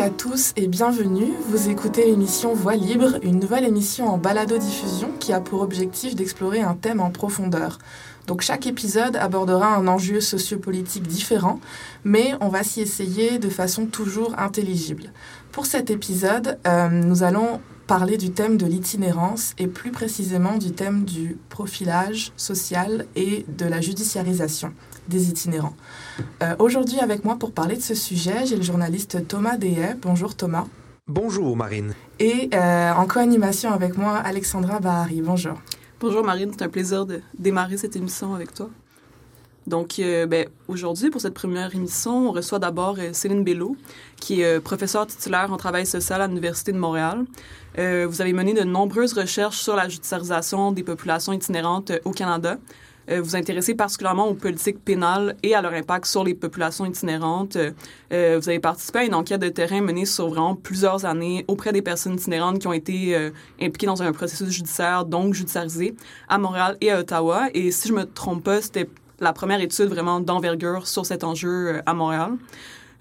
À tous et bienvenue. Vous écoutez l'émission Voix libre, une nouvelle émission en balado-diffusion qui a pour objectif d'explorer un thème en profondeur. Donc chaque épisode abordera un enjeu sociopolitique différent, mais on va s'y essayer de façon toujours intelligible. Pour cet épisode, euh, nous allons parler du thème de l'itinérance et plus précisément du thème du profilage social et de la judiciarisation des itinérants. Euh, Aujourd'hui avec moi pour parler de ce sujet, j'ai le journaliste Thomas Dehay. Bonjour Thomas. Bonjour Marine. Et euh, en co-animation avec moi, Alexandra Bahari. Bonjour. Bonjour Marine, c'est un plaisir de démarrer cette émission avec toi. Donc, euh, ben, aujourd'hui, pour cette première émission, on reçoit d'abord euh, Céline Bello, qui est euh, professeure titulaire en travail social à l'Université de Montréal. Euh, vous avez mené de nombreuses recherches sur la judiciarisation des populations itinérantes au Canada. Vous vous intéressez particulièrement aux politiques pénales et à leur impact sur les populations itinérantes. Vous avez participé à une enquête de terrain menée sur vraiment plusieurs années auprès des personnes itinérantes qui ont été impliquées dans un processus judiciaire, donc judiciarisé, à Montréal et à Ottawa. Et si je me trompe pas, c'était la première étude vraiment d'envergure sur cet enjeu euh, à Montréal.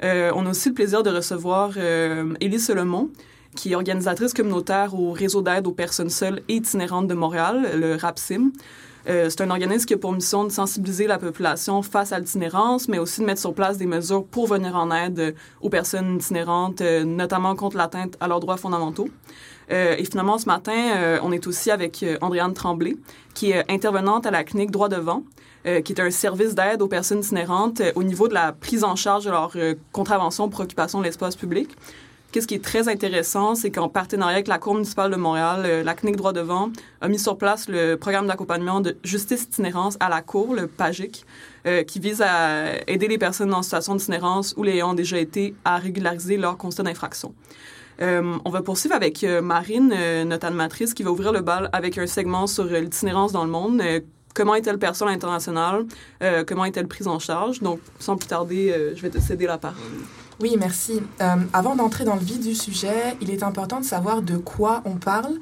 Euh, on a aussi le plaisir de recevoir euh, Solomon, qui est organisatrice communautaire au réseau d'aide aux personnes seules et itinérantes de Montréal, le RAPSIM. Euh, c'est un organisme qui a pour mission de sensibiliser la population face à l'itinérance, mais aussi de mettre sur place des mesures pour venir en aide aux personnes itinérantes, euh, notamment contre l'atteinte à leurs droits fondamentaux. Euh, et finalement, ce matin, euh, on est aussi avec euh, Andréane Tremblay, qui est intervenante à la clinique Droit devant, euh, qui est un service d'aide aux personnes itinérantes au niveau de la prise en charge de leurs euh, contraventions, préoccupations de l'espace public. Qu'est-ce qui est très intéressant, c'est qu'en partenariat avec la Cour municipale de Montréal, la clinique Droit devant a mis sur place le programme d'accompagnement de justice itinérance à la Cour, le PAGIC, qui vise à aider les personnes en situation d'itinérance ou les ayant déjà été à régulariser leur constat d'infraction. Euh, on va poursuivre avec euh, Marine, euh, notre animatrice, qui va ouvrir le bal avec un segment sur l'itinérance dans le monde. Comment est-elle perçue à l'international? Comment est-elle prise en charge? Donc, sans plus tarder, je vais te céder la parole. Oui, merci. Avant d'entrer dans le vif du sujet, il est important de savoir de quoi on parle,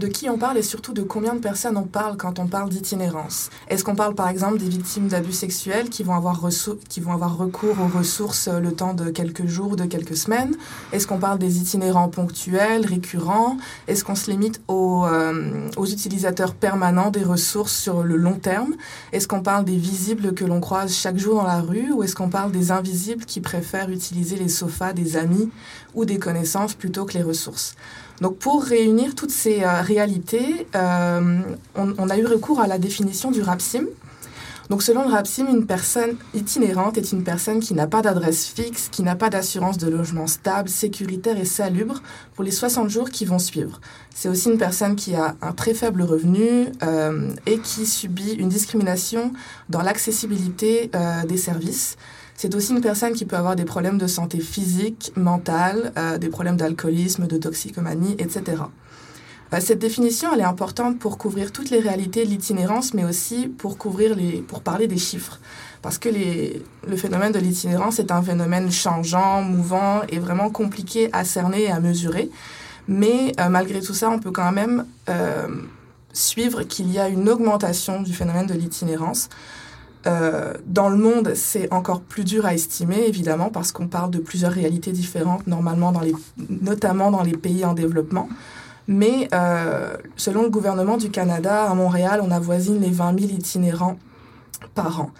de qui on parle et surtout de combien de personnes on parle quand on parle d'itinérance. Est-ce qu'on parle par exemple des victimes d'abus sexuels qui vont, avoir qui vont avoir recours aux ressources euh, le temps de quelques jours, de quelques semaines? Est-ce qu'on parle des itinérants ponctuels, récurrents? Est-ce qu'on se limite aux, euh, aux utilisateurs permanents des ressources sur le long terme? Est-ce qu'on parle des visibles que l'on croise chaque jour dans la rue? Ou est-ce qu'on parle des invisibles qui préfèrent utiliser les sofas des amis ou des connaissances plutôt que les ressources? Donc pour réunir toutes ces euh, réalités, euh, on, a eu recours à la définition du RAPSIM. Donc selon le RAPSIM, une personne itinérante est une personne qui n'a pas d'adresse fixe, qui n'a pas d'assurance de logement stable, sécuritaire et salubre pour les 60 jours qui vont suivre. C'est aussi une personne qui a un très faible revenu euh, et qui subit une discrimination dans l'accessibilité des services. C'est aussi une personne qui peut avoir des problèmes de santé physique, mentale, euh, des problèmes d'alcoolisme, de toxicomanie, etc. Euh, cette définition, elle est importante pour couvrir toutes les réalités de l'itinérance, mais aussi pour, couvrir les, pour parler des chiffres. Parce que le phénomène de l'itinérance est un phénomène changeant, mouvant et vraiment compliqué à cerner et à mesurer. Mais euh, malgré tout ça, on peut quand même suivre qu'il y a une augmentation du phénomène de l'itinérance. Euh, dans le monde, c'est encore plus dur à estimer, évidemment, parce qu'on parle de plusieurs réalités différentes, normalement dans les, notamment dans les pays en développement. Mais euh, selon le gouvernement du Canada, à Montréal, on avoisine les 20 000 itinérants par an.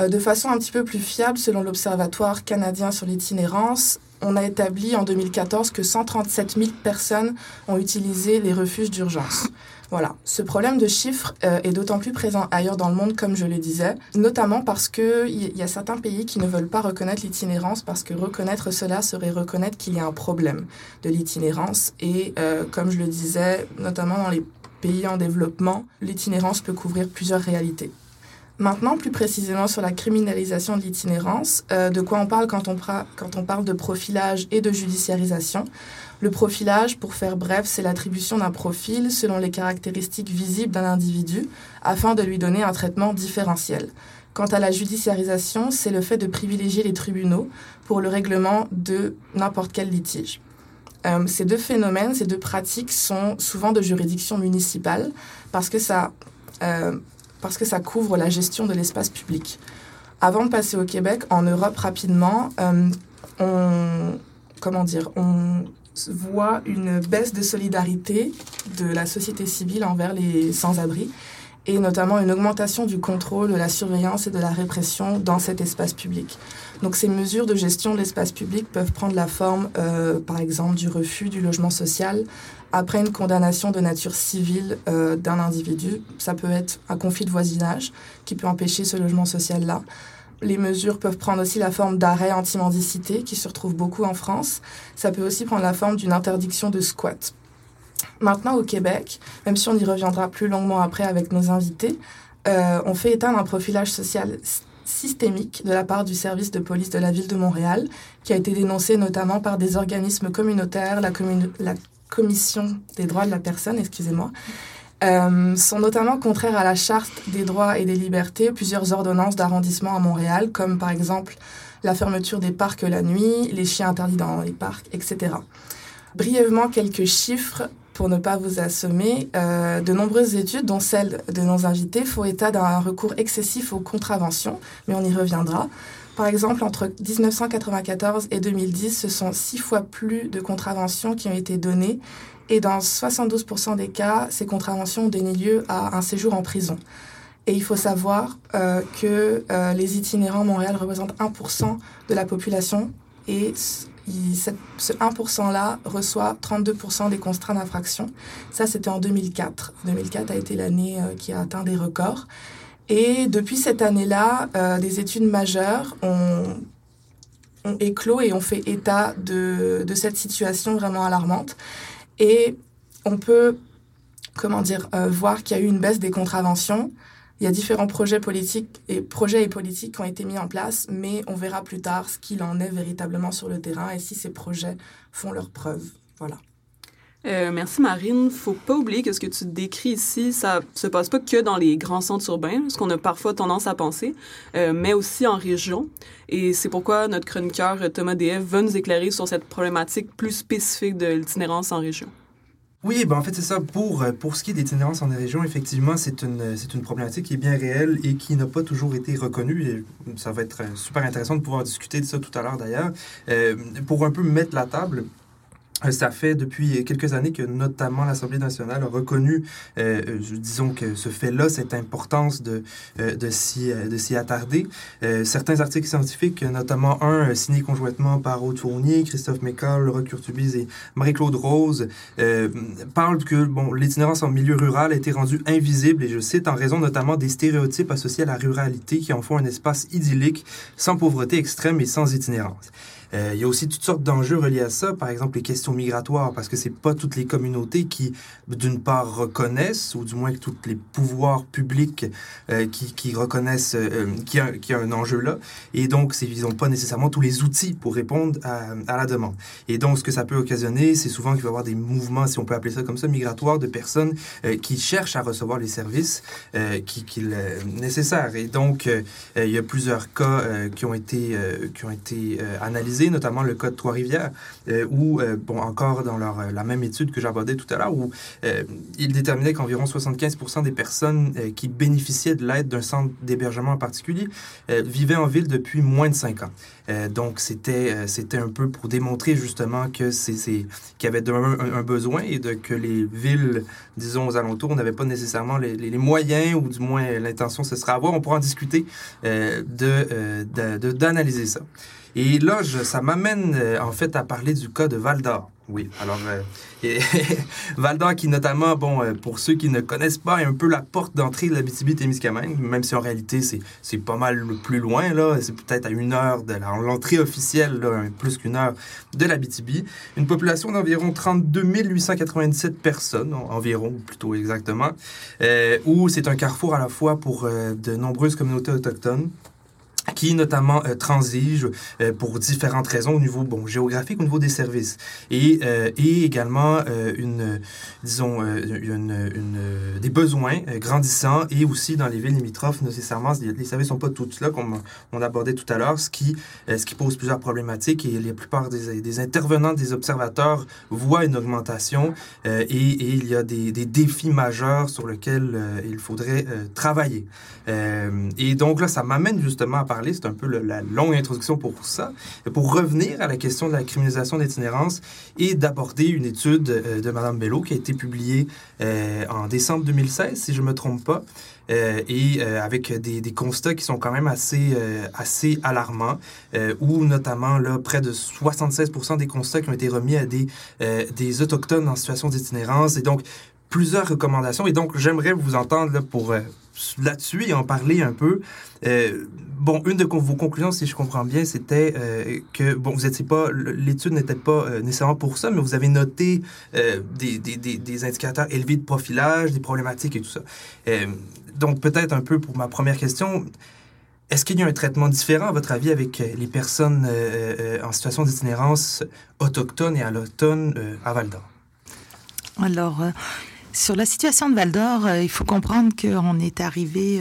Euh, de façon un petit peu plus fiable, selon l'Observatoire canadien sur l'itinérance, on a établi en 2014 que 137 000 personnes ont utilisé les refuges d'urgence. Voilà, ce problème de chiffres euh, est d'autant plus présent ailleurs dans le monde, comme je le disais, notamment parce qu'il y, y a certains pays qui ne veulent pas reconnaître l'itinérance, parce que reconnaître cela serait reconnaître qu'il y a un problème de l'itinérance. Et euh, comme je le disais, notamment dans les pays en développement, l'itinérance peut couvrir plusieurs réalités. Maintenant, plus précisément sur la criminalisation de l'itinérance, euh, de quoi on parle quand on, quand on parle de profilage et de judiciarisation? Le profilage, pour faire bref, c'est l'attribution d'un profil selon les caractéristiques visibles d'un individu afin de lui donner un traitement différentiel. Quant à la judiciarisation, c'est le fait de privilégier les tribunaux pour le règlement de n'importe quel litige. Euh, ces deux phénomènes, ces deux pratiques sont souvent de juridiction municipale parce que ça, euh, parce que ça couvre la gestion de l'espace public. Avant de passer au Québec, en Europe rapidement, euh, on, comment dire, on voit une baisse de solidarité de la société civile envers les sans-abri et notamment une augmentation du contrôle, de la surveillance et de la répression dans cet espace public. Donc ces mesures de gestion de l'espace public peuvent prendre la forme, euh, par exemple, du refus du logement social après une condamnation de nature civile euh, d'un individu. Ça peut être un conflit de voisinage qui peut empêcher ce logement social-là. Les mesures peuvent prendre aussi la forme d'arrêt anti-mendicité qui se retrouve beaucoup en France. Ça peut aussi prendre la forme d'une interdiction de squat. Maintenant, au Québec, même si on y reviendra plus longuement après avec nos invités, euh, on fait éteindre un profilage social systémique de la part du service de police de la ville de Montréal, qui a été dénoncé notamment par des organismes communautaires, la Commission des droits de la personne, excusez-moi, euh, sont notamment contraires à la Charte des droits et des libertés, plusieurs ordonnances d'arrondissement à Montréal, comme par exemple la fermeture des parcs la nuit, les chiens interdits dans les parcs, etc. Brièvement, quelques chiffres pour ne pas vous assommer. Euh, de nombreuses études, dont celle de nos invités, font état d'un recours excessif aux contraventions, mais on y reviendra. Par exemple, entre 1994 et 2010, ce sont six fois plus de contraventions qui ont été données et dans 72% des cas, ces contraventions ont donné lieu à un séjour en prison. Et il faut savoir euh, que euh, les itinérants Montréal représentent 1% de la population et ce 1%-là reçoit 32% des contrats d'infraction. Ça, c'était en 2004. 2004 a été l'année euh, qui a atteint des records. Et depuis cette année-là, des études majeures ont, éclos et ont fait état de cette situation vraiment alarmante. Et on peut, comment dire, euh, voir qu'il y a eu une baisse des contraventions. Il y a différents projets politiques et projets et politiques qui ont été mis en place, mais on verra plus tard ce qu'il en est véritablement sur le terrain et si ces projets font leurs preuves. Voilà. Euh, merci Marine. Faut pas oublier que ce que tu décris ici, ça se passe pas que dans les grands centres urbains, ce qu'on a parfois tendance à penser, euh, mais aussi en région. Et c'est pourquoi notre chroniqueur Thomas DF va nous éclairer sur cette problématique plus spécifique de l'itinérance en région. Oui, ben en fait, c'est ça. Pour, pour ce qui est d'itinérance en région, effectivement, c'est une, une problématique qui est bien réelle et qui n'a pas toujours été reconnue. Ça va être super intéressant de pouvoir discuter de ça tout à l'heure, d'ailleurs. Euh, pour un peu mettre la table, euh, ça fait depuis quelques années que notamment l'Assemblée nationale a reconnu, euh, euh disons que ce fait-là, cette importance de, euh, de s'y de attarder. Euh, certains articles scientifiques, notamment un signé conjointement par Aude Fournier, Christophe Mécal, Laura Curtubise et Marie-Claude Rose, parlent que bon, l'itinérance en milieu rural a été rendue invisible, et je cite, en raison notamment des stéréotypes associés à la ruralité qui en font un espace idyllique, sans pauvreté extrême et sans itinérance. Euh, il y a aussi toutes sortes d'enjeux reliés à ça, par exemple les questions migratoires, parce que c'est pas toutes les communautés qui, d'une part, reconnaissent, ou du moins que tous les pouvoirs publics euh, qui, reconnaissent euh, qu'il y, a un enjeu là. Et donc, ils n'ont pas nécessairement tous les outils pour répondre à, à, la demande. Et donc, ce que ça peut occasionner, c'est souvent qu'il va y avoir des mouvements, si on peut appeler ça comme ça, migratoires, de personnes qui cherchent à recevoir les services qui, qui nécessaires. Et donc, il y a plusieurs cas qui ont été, qui ont été analysés notamment le cas de Trois-Rivières, euh, où, euh, bon, encore dans euh, la même étude que j'abordais tout à l'heure, où ils déterminaient qu'environ 75 des personnes qui bénéficiaient de l'aide d'un centre d'hébergement en particulier vivaient en ville depuis moins de 5 ans. donc, c'était un peu pour démontrer justement que c'est qu'il y avait un, besoin et que les villes, disons, aux alentours n'avaient pas nécessairement les, moyens ou du moins l'intention ce sera à avoir. On pourra en discuter de d'analyser ça. Et là, ça m'amène euh, en fait à parler du cas de Val d'Or. Oui, alors euh, Val d'Or qui notamment, bon, euh, pour ceux qui ne connaissent pas, est un peu la porte d'entrée de la BTB-Témiscamingue, même si en réalité c'est pas mal plus loin, là, c'est peut-être à une heure de l'entrée officielle, plus qu'une heure de la BTB. Une population d'environ 32 897 personnes, environ, plutôt exactement, où c'est un carrefour à la fois pour de nombreuses communautés autochtones, qui notamment euh, transige euh, pour différentes raisons au niveau bon, géographique, au niveau des services. Et, euh, et également euh, une, disons, une, une, des besoins grandissants et aussi dans les villes limitrophes, nécessairement, les services sont pas tous là, comme on abordait tout à l'heure, ce qui, ce qui pose plusieurs problématiques et la plupart des, des intervenants, des observateurs voient une augmentation et, et, il y a des, des défis majeurs sur lesquels il faudrait travailler. et donc là, ça m'amène justement à parler. C'est un peu la longue introduction pour ça. Pour revenir à la question de la criminalisation d'itinérance et d'aborder une étude de Mme Bello qui a été publiée en décembre 2016, si je ne me trompe pas. Euh, et euh, avec des, constats qui sont quand même assez, euh, assez alarmants, où notamment là, près de 76 des constats qui ont été remis à des, des Autochtones en situation d'itinérance. Et donc, plusieurs recommandations. Et donc, j'aimerais vous entendre là, pour là-dessus et en parler un peu. bon, une de vos conclusions, si je comprends bien, c'était que, bon, vous étiez pas, l'étude n'était pas nécessairement pour ça, mais vous avez noté des, des, des, indicateurs élevés de profilage, des problématiques et tout ça donc, peut-être un peu pour ma première question, est-ce qu'il y a un traitement différent, à votre avis, avec euh, les personnes euh, euh, en situation d'itinérance autochtones et allochtones à Val d'Or? Alors, sur la situation de Val d'Or, il faut comprendre qu'on est arrivé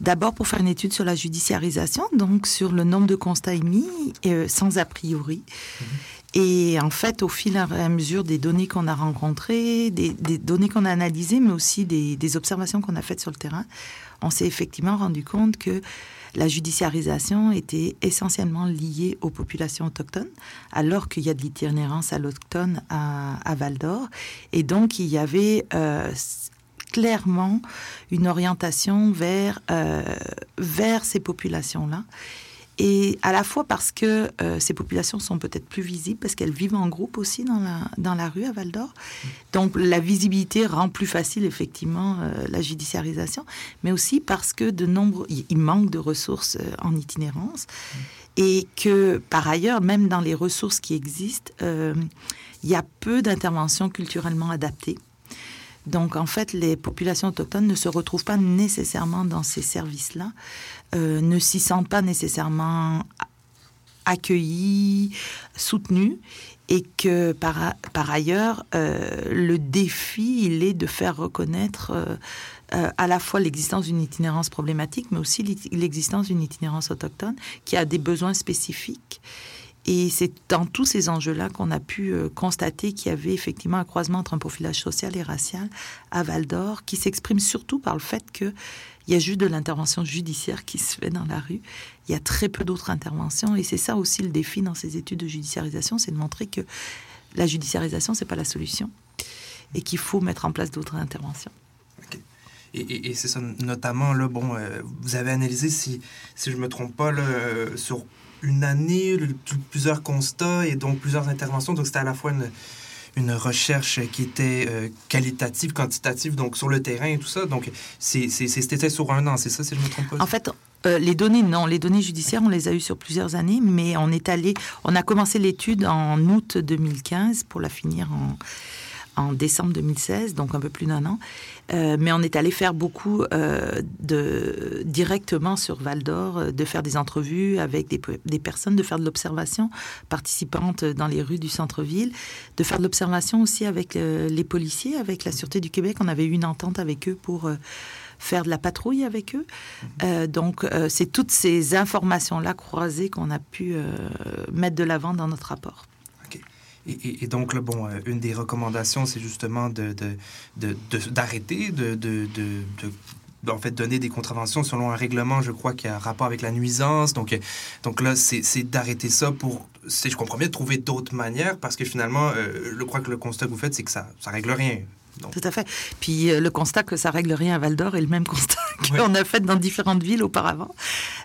d'abord pour faire une étude sur la judiciarisation, donc sur le nombre de constats émis, sans a priori. Mm-hmm. Et en fait, au fil et à mesure des données qu'on a rencontrées, des, données qu'on a analysées, mais aussi des, observations qu'on a faites sur le terrain, on s'est effectivement rendu compte que la judiciarisation était essentiellement liée aux populations autochtones, alors qu'il y a de l'itinérance à, à Val d'Or. Et donc, il y avait euh, clairement une orientation vers, euh, vers ces populations-là. Et à la fois parce que euh, ces populations sont peut-être plus visibles, parce qu'elles vivent en groupe aussi dans la, dans la rue à Val d'Or. Donc la visibilité rend plus facile effectivement euh, la judiciarisation, mais aussi parce que de nombreux, il manque de ressources euh, en itinérance et que par ailleurs, même dans les ressources qui existent, il y a peu d'interventions culturellement adaptées. Donc en fait, les populations autochtones ne se retrouvent pas nécessairement dans ces services-là, euh, ne s'y sentent pas nécessairement accueillis, soutenus, et que par, ailleurs, euh, le défi, il est de faire reconnaître euh, à la fois l'existence d'une itinérance problématique, mais aussi l'existence d'une itinérance autochtone qui a des besoins spécifiques. Et c'est dans tous ces enjeux-là qu'on a pu constater qu'il y avait effectivement un croisement entre un profilage social et racial à Val d'Or, qui s'exprime surtout par le fait qu'il y a juste de l'intervention judiciaire qui se fait dans la rue. Il y a très peu d'autres interventions. Et c'est ça aussi le défi dans ces études de judiciarisation, c'est de montrer que la judiciarisation, c'est pas la solution. Et qu'il faut mettre en place d'autres interventions. Et, c'est ça, notamment, là, bon, euh, vous avez analysé, si, si je me trompe pas, là, euh, sur une année, plusieurs constats et donc plusieurs interventions. Donc, c'était à la fois une, une recherche qui était euh, qualitative, quantitative, donc sur le terrain et tout ça. Donc, c'était sur un an, c'est ça, si je me trompe pas? En fait, euh, les données, non. Les données judiciaires, on les a eues sur plusieurs années, mais on est allé, on a commencé l'étude en août 2015 pour la finir en en décembre 2016, donc un peu plus d'un an. Euh, mais on est allé faire beaucoup euh, de, directement sur Val d'Or, euh, de faire des entrevues avec des, personnes, de faire de l'observation participantes dans les rues du centre-ville, de faire de l'observation aussi avec les policiers, avec la Sûreté du Québec. On avait eu une entente avec eux pour faire de la patrouille avec eux. Donc, c'est toutes ces informations-là croisées qu'on a pu mettre de l'avant dans notre rapport. Et, donc, bon, euh, une des recommandations, c'est justement d'arrêter, de, de, de, de, en fait, donner des contraventions selon un règlement, je crois, qui a rapport avec la nuisance. Donc, euh, donc là, c'est d'arrêter ça pour, si je comprends bien, trouver d'autres manières, parce que finalement, euh, je crois que le constat que vous faites, c'est que ça ne règle rien. Tout à fait. Puis euh, le constat que ça règle rien à Val d'Or est le même constat qu'on a fait dans différentes villes auparavant.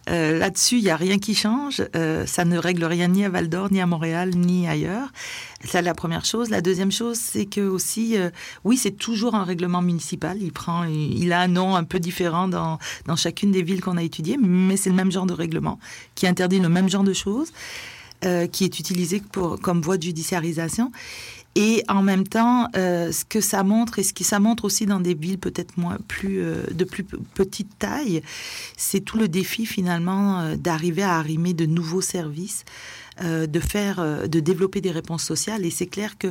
Euh, là-dessus, il n'y a rien qui change. Euh, ça ne règle rien ni à Val d'Or, ni à Montréal, ni ailleurs. C'est la première chose. La deuxième chose, c'est que aussi, oui, c'est toujours un règlement municipal. Il prend, il a un nom un peu différent dans, dans chacune des villes qu'on a étudiées, mais c'est le même genre de règlement qui interdit le même genre de choses. qui est utilisé pour, comme voie de judiciarisation. Et en même temps, euh, ce que ça montre, et ce qui ça montre aussi dans des villes peut-être moins plus euh, de plus petite taille, c'est tout le défi finalement euh, d'arriver à arrimer de nouveaux services, de faire, de développer des réponses sociales. Et c'est clair que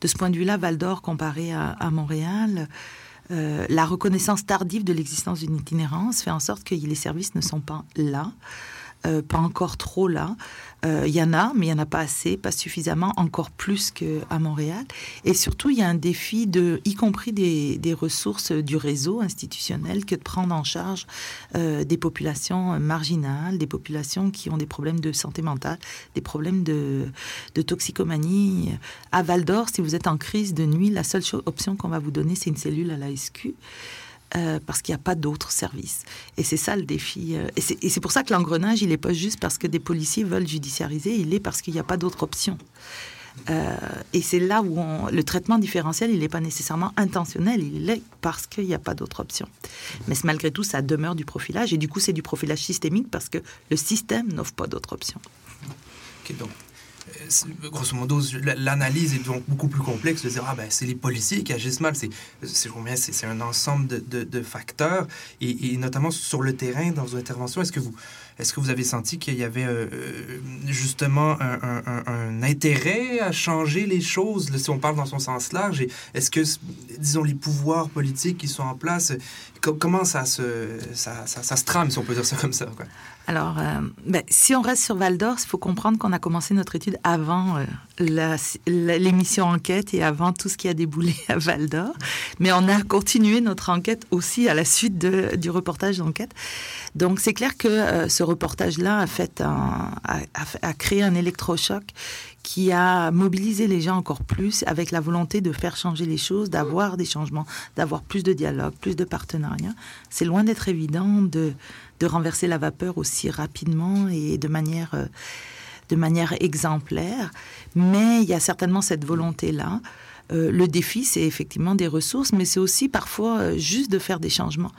de ce point de vue-là, Val d'Or comparé à, à Montréal. la reconnaissance tardive de l'existence d'une itinérance fait en sorte que les services ne sont pas là. Pas encore trop là. Il y en a, mais il n'y en a pas assez, pas suffisamment, encore plus qu'à Montréal. Et surtout, il y a un défi, de, y compris des, des ressources du réseau institutionnel, que de prendre en charge des populations marginales, des populations qui ont des problèmes de santé mentale, des problèmes de, de toxicomanie. À Val d'Or, si vous êtes en crise de nuit, la seule option qu'on va vous donner, c'est une cellule à la SQ. Euh, parce qu'il n'y a pas d'autres services. Et c'est ça le défi. Euh, et c'est pour ça que l'engrenage, il n'est pas juste parce que des policiers veulent judiciariser, il est parce qu'il n'y a pas d'autre option. Euh, et c'est là où le traitement différentiel, il n'est pas nécessairement intentionnel, il est parce qu'il n'y a pas d'autre option. Mais malgré tout, ça demeure du profilage, et du coup, c'est du profilage systémique parce que le système n'offre pas d'autre option. Ok, donc grosso modo, l'analyse est donc beaucoup plus complexe de dire ah ben c'est les policiers qui agissent mal. C'est c'est un ensemble de, facteurs et, notamment sur le terrain dans vos interventions. Est-ce que vous est-ce que vous avez senti qu'il y avait euh, justement un, intérêt à changer les choses, si on parle dans son sens large? Est-ce que, disons, les pouvoirs politiques qui sont en place, comment ça se, ça, ça, se trame, si on peut dire ça comme ça? Alors, euh, ben, si on reste sur Val d'Or, il faut comprendre qu'on a commencé notre étude avant euh, l'émission Enquête et avant tout ce qui a déboulé à Val d'Or. Mais on a continué notre enquête aussi à la suite du reportage d'enquête. Donc, c'est clair que euh, ce reportage-là a, fait un, a, créé un électrochoc qui a mobilisé les gens encore plus avec la volonté de faire changer les choses, d'avoir des changements, d'avoir plus de dialogue, plus de partenariat. C'est loin d'être évident de de renverser la vapeur aussi rapidement et de manière, euh, de manière exemplaire. Mais il y a certainement cette volonté-là. Euh, le défi, c'est effectivement des ressources, mais c'est aussi parfois euh, juste de faire des changements.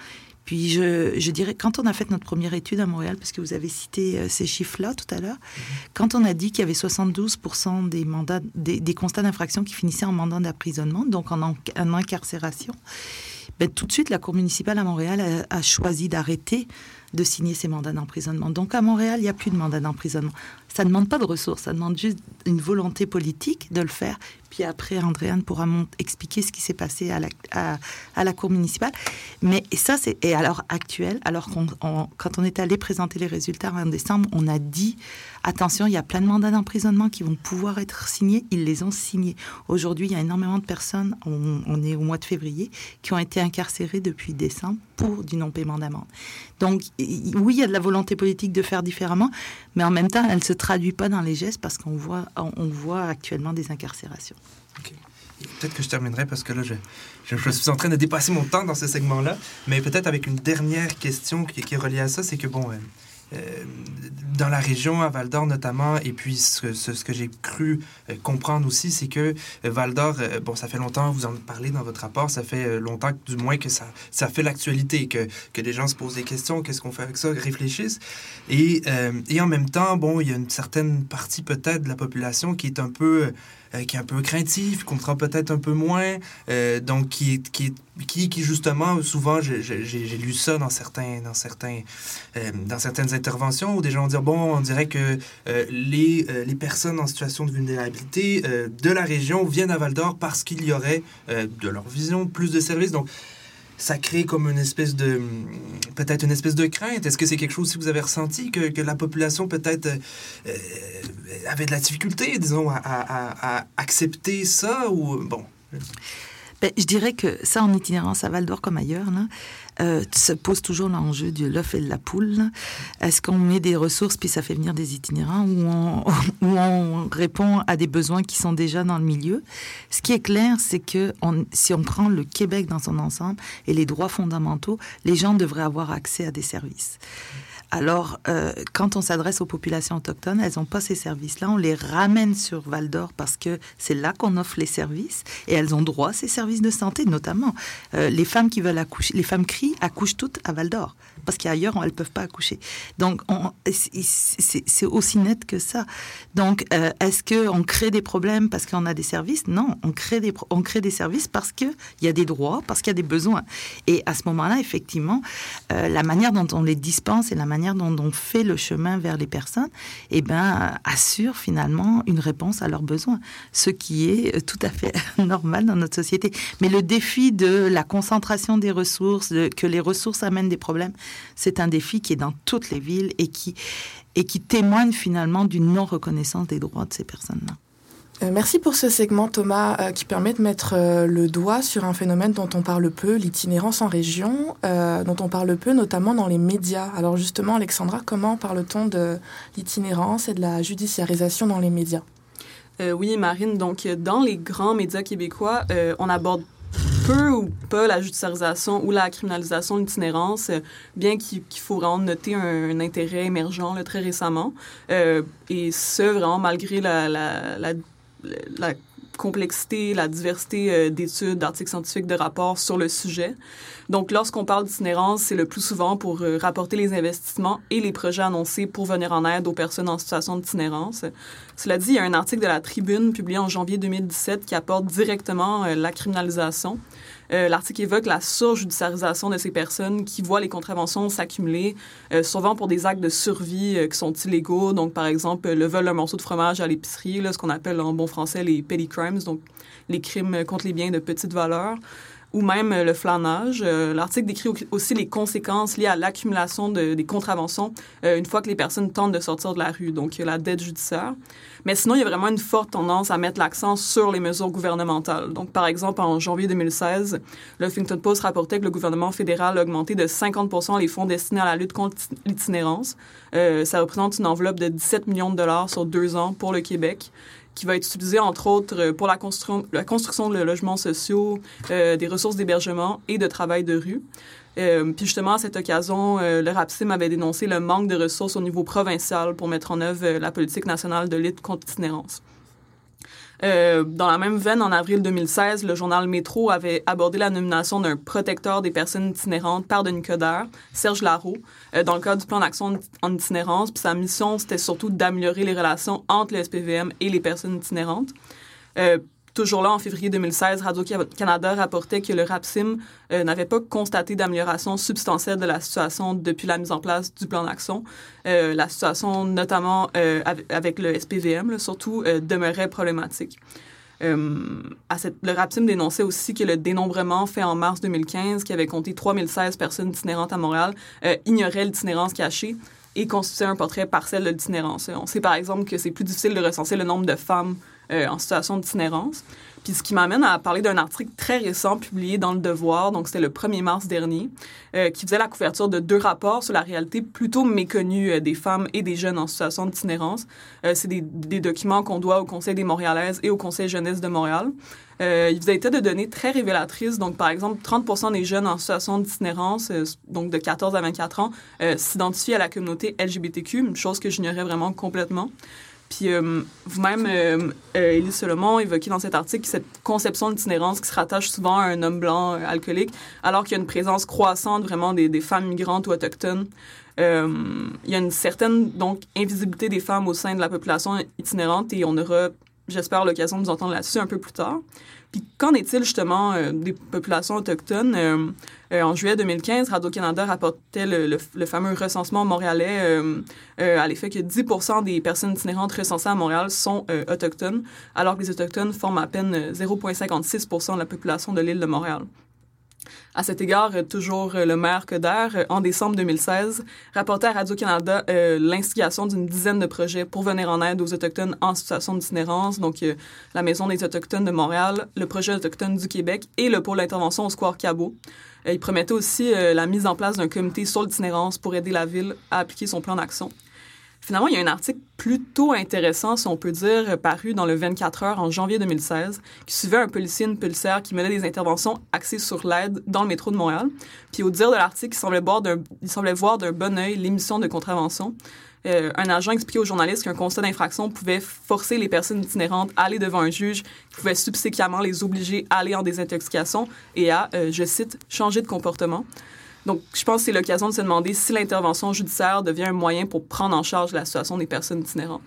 Puis je, je, dirais, quand on a fait notre première étude à Montréal, parce que vous avez cité ces chiffres-là tout à l'heure, mm-hmm. quand on a dit qu'il y avait 72% des, mandats, des, des constats d'infraction qui finissaient en mandat d'emprisonnement, donc en, en, incarcération, ben, tout de suite, la Cour municipale à Montréal a choisi d'arrêter de signer ces mandats d'emprisonnement. Donc à Montréal, il n'y a plus de mandat d'emprisonnement. Ça ne demande pas de ressources, ça demande juste une volonté politique de le faire. Puis après, Andréane pourra expliquer ce qui s'est passé à la, à, la, Cour municipale. Mais ça, c'est. Et alors, actuel, alors qu'on, quand on est allé présenter les résultats en décembre, on a dit attention, il y a plein de mandats d'emprisonnement qui vont pouvoir être signés. Ils les ont signés. Aujourd'hui, il y a énormément de personnes, on, est au mois de février, qui ont été incarcérées depuis décembre pour du non-paiement d'amende. Donc, oui, il y a de la volonté politique de faire différemment, mais en même temps, elle ne se traduit pas dans les gestes parce qu'on voit, on voit actuellement des incarcérations. Peut-être que je terminerai parce que là, je, suis en train de dépasser mon temps dans ce segment-là, mais peut-être avec une dernière question qui, est reliée à ça, c'est que, bon, euh, dans la région, à Val d'Or notamment, et puis ce, que j'ai cru euh, comprendre aussi, c'est que euh, Val d'Or, bon, ça fait longtemps, vous en parlez dans votre rapport, ça fait longtemps du moins que ça, ça fait l'actualité, que, que les gens se posent des questions, qu'est-ce qu'on fait avec ça, réfléchissent. Et, et en même temps, bon, il y a une certaine partie peut-être de la population qui est un peu euh, qui est un peu craintif, comprend peut-être un peu moins, euh, donc qui, qui, qui, qui justement, souvent, j'ai lu ça dans, certains, dans, certains, euh, dans certaines interventions où des gens vont dire, bon, on dirait que les, les personnes en situation de vulnérabilité de la région viennent à Val d'Or parce qu'il y aurait, de leur vision, plus de services. Donc, ça crée comme une espèce de peut-être une espèce de crainte. Est-ce que c'est quelque chose que vous avez ressenti que, que la population peut-être euh, avait de la difficulté, disons, à, à, à accepter ça ou bon. Ben, je dirais que ça, en itinérance à Val d'Or comme ailleurs, là, euh, se pose toujours l'enjeu de l'œuf et de la poule. Est-ce qu'on met des ressources puis ça fait venir des itinérants ou on, répond à des besoins qui sont déjà dans le milieu? Ce qui est clair, c'est que si on prend le Québec dans son ensemble et les droits fondamentaux, les gens devraient avoir accès à des services. Alors, euh, quand on s'adresse aux populations autochtones, elles n'ont pas ces services-là. On les ramène sur Val d'Or parce que c'est là qu'on offre les services et elles ont droit à ces services de santé, notamment. Euh, les femmes qui veulent accoucher, les femmes crient, accouchent toutes à Val d'Or parce qu'ailleurs, elles ne peuvent pas accoucher. Donc, c'est aussi net que ça. Donc, euh, est-ce qu'on crée des problèmes parce qu'on a des services? Non, on crée des, on crée des services parce qu'il y a des droits, parce qu'il y a des besoins. Et à ce moment-là, effectivement, la manière dont on les dispense et la manière dont on fait le chemin vers les personnes, eh ben, assure finalement une réponse à leurs besoins, ce qui est tout à fait normal dans notre société. Mais le défi de la concentration des ressources, que les ressources amènent des problèmes, c'est un défi qui est dans toutes les villes et qui, et qui témoigne finalement d'une non-reconnaissance des droits de ces personnes-là. Euh, merci pour ce segment, Thomas, euh, qui permet de mettre euh, le doigt sur un phénomène dont on parle peu, l'itinérance en région, dont on parle peu notamment dans les médias. Alors justement, Alexandra, comment parle-t-on de l'itinérance et de la judiciarisation dans les médias? Oui, Marine, donc dans les grands médias québécois, on aborde peu ou pas la judiciarisation ou la criminalisation de l'itinérance, bien qu'il faut vraiment noter un, intérêt émergent très récemment. et ce, vraiment, malgré la complexité, la diversité euh, d'études, d'articles scientifiques, de rapports sur le sujet. Donc, lorsqu'on parle d'itinérance, c'est le plus souvent pour euh, rapporter les investissements et les projets annoncés pour venir en aide aux personnes en situation d'itinérance. Cela dit, il y a un article de la Tribune publié en janvier 2017 qui apporte directement euh, la criminalisation euh, l'article évoque la surjudiciarisation de ces personnes qui voient les contraventions s'accumuler, souvent pour des actes de survie qui sont illégaux. Donc, par exemple, le vol d'un morceau de fromage à l'épicerie, ce qu'on appelle en bon français les petty crimes, donc les crimes contre les biens de petite valeur ou même le flanage. L'article décrit aussi les conséquences liées à l'accumulation de, des contraventions une fois que les personnes tentent de sortir de la rue, donc la dette judiciaire. Mais sinon, il y a vraiment une forte tendance à mettre l'accent sur les mesures gouvernementales. Donc, par exemple, en janvier 2016, le Huffington Post rapportait que le gouvernement fédéral a augmenté de 50 les fonds destinés à la lutte contre l'itinérance. Euh, ça représente une enveloppe de 17 millions de dollars sur deux ans pour le Québec qui va être utilisée, entre autres, pour la, construction, la construction de logements sociaux, euh, des ressources d'hébergement et de travail de rue. Euh, puis justement, à cette occasion, euh, le RAPSIM avait dénoncé le manque de ressources au niveau provincial pour mettre en œuvre euh, la politique nationale de lutte contre l'itinérance. Dans la même veine, en avril 2016, le journal Métro avait abordé la nomination d'un protecteur des personnes itinérantes par Denis Coderre, Serge Larreau, dans le cadre du plan d'action en itinérance. Puis sa mission, c'était surtout d'améliorer les relations entre le SPVM et les personnes itinérantes. Toujours là, en février 2016, Radio-Canada rapportait que le RAPSIM euh, n'avait pas constaté d'amélioration substantielle de la situation depuis la mise en place du plan d'action. Euh, la situation, notamment euh, avec le SPVM, surtout, demeurait problématique. Le RAPSIM dénonçait aussi que le dénombrement fait en mars 2015, qui avait compté 3016 personnes itinérantes à Montréal, ignorait l'itinérance cachée et constituait un portrait partiel de l'itinérance. On sait par exemple que c'est plus difficile de recenser le nombre de femmes euh, en situation d'itinérance. Puis ce qui m'amène à parler d'un article très récent publié dans Le Devoir, donc c'était le 1er mars dernier, euh, qui faisait la couverture de deux rapports sur la réalité plutôt méconnue euh, des femmes et des jeunes en situation d'itinérance. C'est des, documents qu'on doit au Conseil des Montréalaises et au Conseil jeunesse de Montréal. Il faisait état de données très révélatrices. Donc, par exemple, 30% des jeunes en situation d'itinérance, donc de 14 à 24 ans, s'identifient à la communauté LGBTQ, une chose que j'ignorais vraiment complètement. Puis euh, vous-même, euh, euh, Solomon, évoquez dans cet article cette conception d'itinérance qui se rattache souvent à un homme blanc alcoolique, alors qu'il y a une présence croissante vraiment des, des femmes migrantes ou autochtones. il y a une certaine donc invisibilité des femmes au sein de la population itinérante et on aura, j'espère, l'occasion de nous entendre là-dessus un peu plus tard. Puis qu'en est-il justement euh, des populations autochtones? Euh, euh, en juillet 2015, Radio-Canada rapportait le, fameux recensement montréalais à l'effet que 10% des personnes itinérantes recensées à Montréal sont autochtones, alors que les autochtones forment à peine 0,56% de la population de l'île de Montréal. À cet égard, euh, toujours euh, le maire Coder, euh, en décembre 2016, rapportait à Radio-Canada l'instigation d'une dizaine de projets pour venir en aide aux Autochtones en situation d'itinérance, donc la Maison des Autochtones de Montréal, le projet Autochtone du Québec et le pôle d'intervention au Square Cabot. il promettait aussi la mise en place d'un comité sur l'itinérance pour aider la ville à appliquer son plan d'action. Finalement, il y a un article plutôt intéressant, si on peut dire, paru dans le 24 heures en janvier 2016, qui suivait un policier, une qui menait des interventions axées sur l'aide dans le métro de Montréal. Puis au dire de l'article, il semblait voir d'un, il semblait voir d'un bon œil l'émission de contravention. Euh, un agent expliquait aux journalistes qu'un constat d'infraction pouvait forcer les personnes itinérantes à aller devant un juge qui pouvait subséquemment les obliger à aller en désintoxication et à, euh, je cite, changer de comportement. Donc, je pense que c'est l'occasion de se demander si l'intervention judiciaire devient un moyen pour prendre en charge la situation des personnes itinérantes.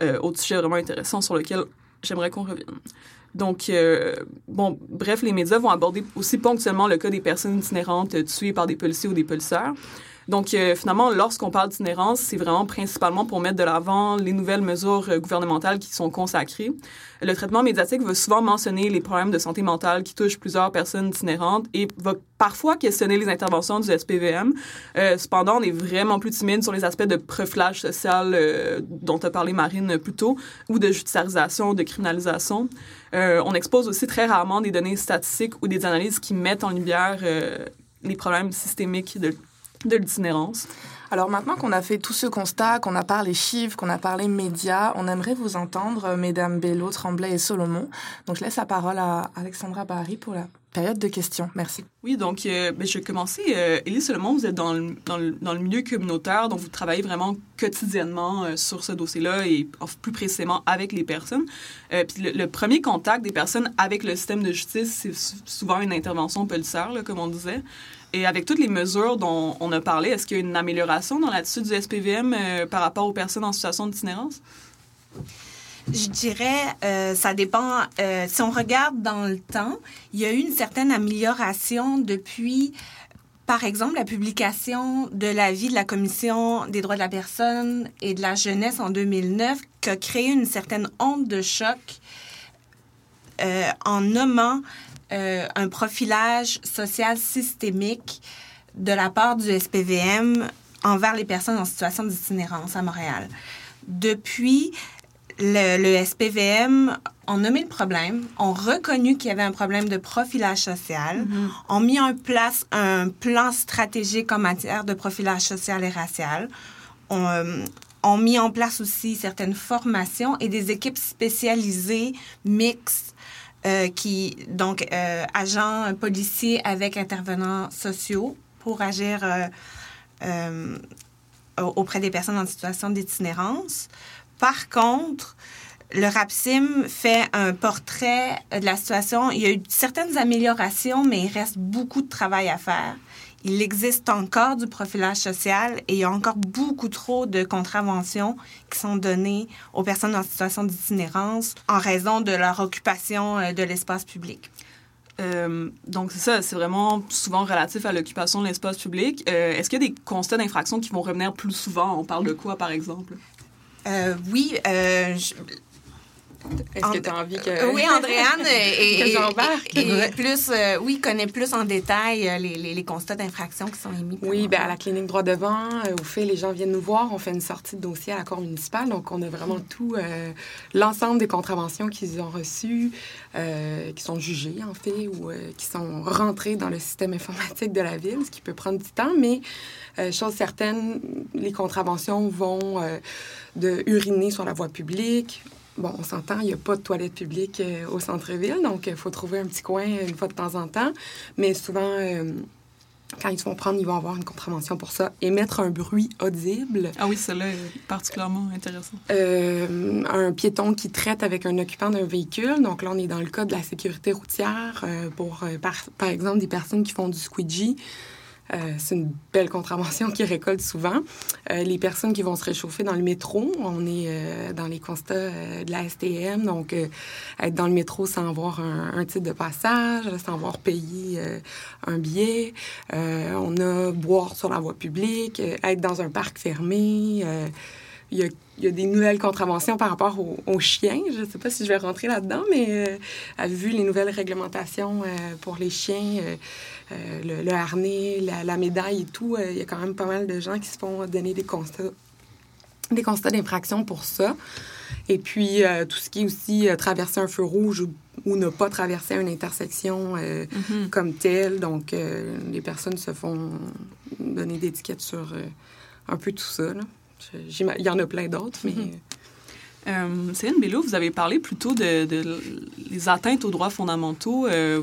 Euh, autre sujet vraiment intéressant sur lequel j'aimerais qu'on revienne. Donc, euh, bon, bref, les médias vont aborder aussi ponctuellement le cas des personnes itinérantes tuées par des policiers ou des policières. Donc, euh, finalement, lorsqu'on parle d'itinérance, c'est vraiment principalement pour mettre de l'avant les nouvelles mesures euh, gouvernementales qui sont consacrées. Le traitement médiatique va souvent mentionner les problèmes de santé mentale qui touchent plusieurs personnes itinérantes et va parfois questionner les interventions du SPVM. Euh, cependant, on est vraiment plus timide sur les aspects de profilage social dont a parlé Marine plus tôt, ou de judiciarisation, de criminalisation. On expose aussi très rarement des données statistiques ou des analyses qui mettent en lumière les problèmes systémiques de, de l'itinérance. Alors maintenant qu'on a fait tout ce constat, qu'on a parlé chiffres, qu'on a parlé médias, on aimerait vous entendre, euh, mesdames Bello, Tremblay et Solomon. Donc je laisse la parole à Alexandra Barry pour la période de questions. Merci. Oui, donc euh, ben, je vais commencer. Euh, Élise Solomon, vous êtes dans le, dans, le, dans le milieu communautaire, donc vous travaillez vraiment quotidiennement euh, sur ce dossier-là et plus précisément avec les personnes. Euh, puis le, le, premier contact des personnes avec le système de justice, c'est souvent une intervention policière, là, comme on disait. Et avec toutes les mesures dont on a parlé, est-ce qu'il y a une amélioration dans l'attitude du SPVM euh, par rapport aux personnes en situation d'itinérance? Je dirais, euh, ça dépend. Euh, si on regarde dans le temps, il y a eu une certaine amélioration depuis, par exemple, la publication de l'avis de la Commission des droits de la personne et de la jeunesse en 2009, qui a créé une certaine onde de choc en nommant euh, un profilage social systémique de la part du SPVM envers les personnes en situation d'itinérance à Montréal. Depuis, le, le, SPVM ont nommé le problème, ont reconnu qu'il y avait un problème de profilage social, mm -hmm. ont mis en place un plan stratégique en matière de profilage social et racial, ont, euh, ont mis en place aussi certaines formations et des équipes spécialisées mixtes euh, qui, donc, euh, agents policiers avec intervenants sociaux pour agir euh, auprès des personnes en situation d'itinérance. Par contre, le RAPSIM fait un portrait de la situation. Il y a eu certaines améliorations, mais il reste beaucoup de travail à faire. Il existe encore du profilage social et il y a encore beaucoup trop de contraventions qui sont données aux personnes en situation d'itinérance en raison de leur occupation de l'espace public. Euh, donc, c'est ça, c'est vraiment souvent relatif à l'occupation de l'espace public. Euh, Est-ce qu'il y a des constats d'infraction qui vont revenir plus souvent? On parle de quoi, par exemple? Euh, oui, euh, je... Est-ce que tu as envie que. Euh, oui, Andréane et, et, et, plus, euh, oui, connaît plus en détail euh, les, les, les constats d'infraction qui sont émis. Oui, ben, à la clinique droit devant, euh, au fait, les gens viennent nous voir. On fait une sortie de dossier à la Cour municipale. Donc, on a vraiment mm. tout, l'ensemble des contraventions qu'ils ont reçues, qui sont jugées, en fait, ou qui sont rentrées dans le système informatique de la ville, ce qui peut prendre du temps. Mais, chose certaine, les contraventions vont de uriner sur la voie publique, Bon, on s'entend, il n'y a pas de toilette publique euh, au centre-ville, donc il faut trouver un petit coin une fois de temps en temps. Mais souvent, euh, quand ils se font prendre, ils vont avoir une contravention pour ça. Émettre un bruit audible. Ah oui, celle-là est particulièrement intéressant. Euh, un piéton qui traite avec un occupant d'un véhicule. Donc là, on est dans le cas de la sécurité routière euh, pour, par, par, exemple, des personnes qui font du squeegee. Euh, c'est une belle contravention qui récolte souvent. Euh, les personnes qui vont se réchauffer dans le métro, on est euh, dans les constats de la STM, donc être dans le métro sans avoir un, un titre de passage, sans avoir payé un billet. on a boire sur la voie publique, être dans un parc fermé. Il y a il y a des nouvelles contraventions par rapport aux, aux chiens. Je ne sais pas si je vais rentrer là-dedans, mais euh, vu les nouvelles réglementations euh, pour les chiens, euh, le, le, harnais, la, la, médaille et tout, il y a quand même pas mal de gens qui se font donner des constats des constats d'infraction pour ça. Et puis, tout ce qui est aussi traverser un feu rouge ou, ou ne pas traverser une intersection mm -hmm. comme telle. Donc, les personnes se font donner des étiquettes sur un peu tout ça. Là. Il y en a plein d'autres, mais... -hmm. Euh, Céline Bello, vous avez parlé plutôt de, les atteintes aux droits fondamentaux euh,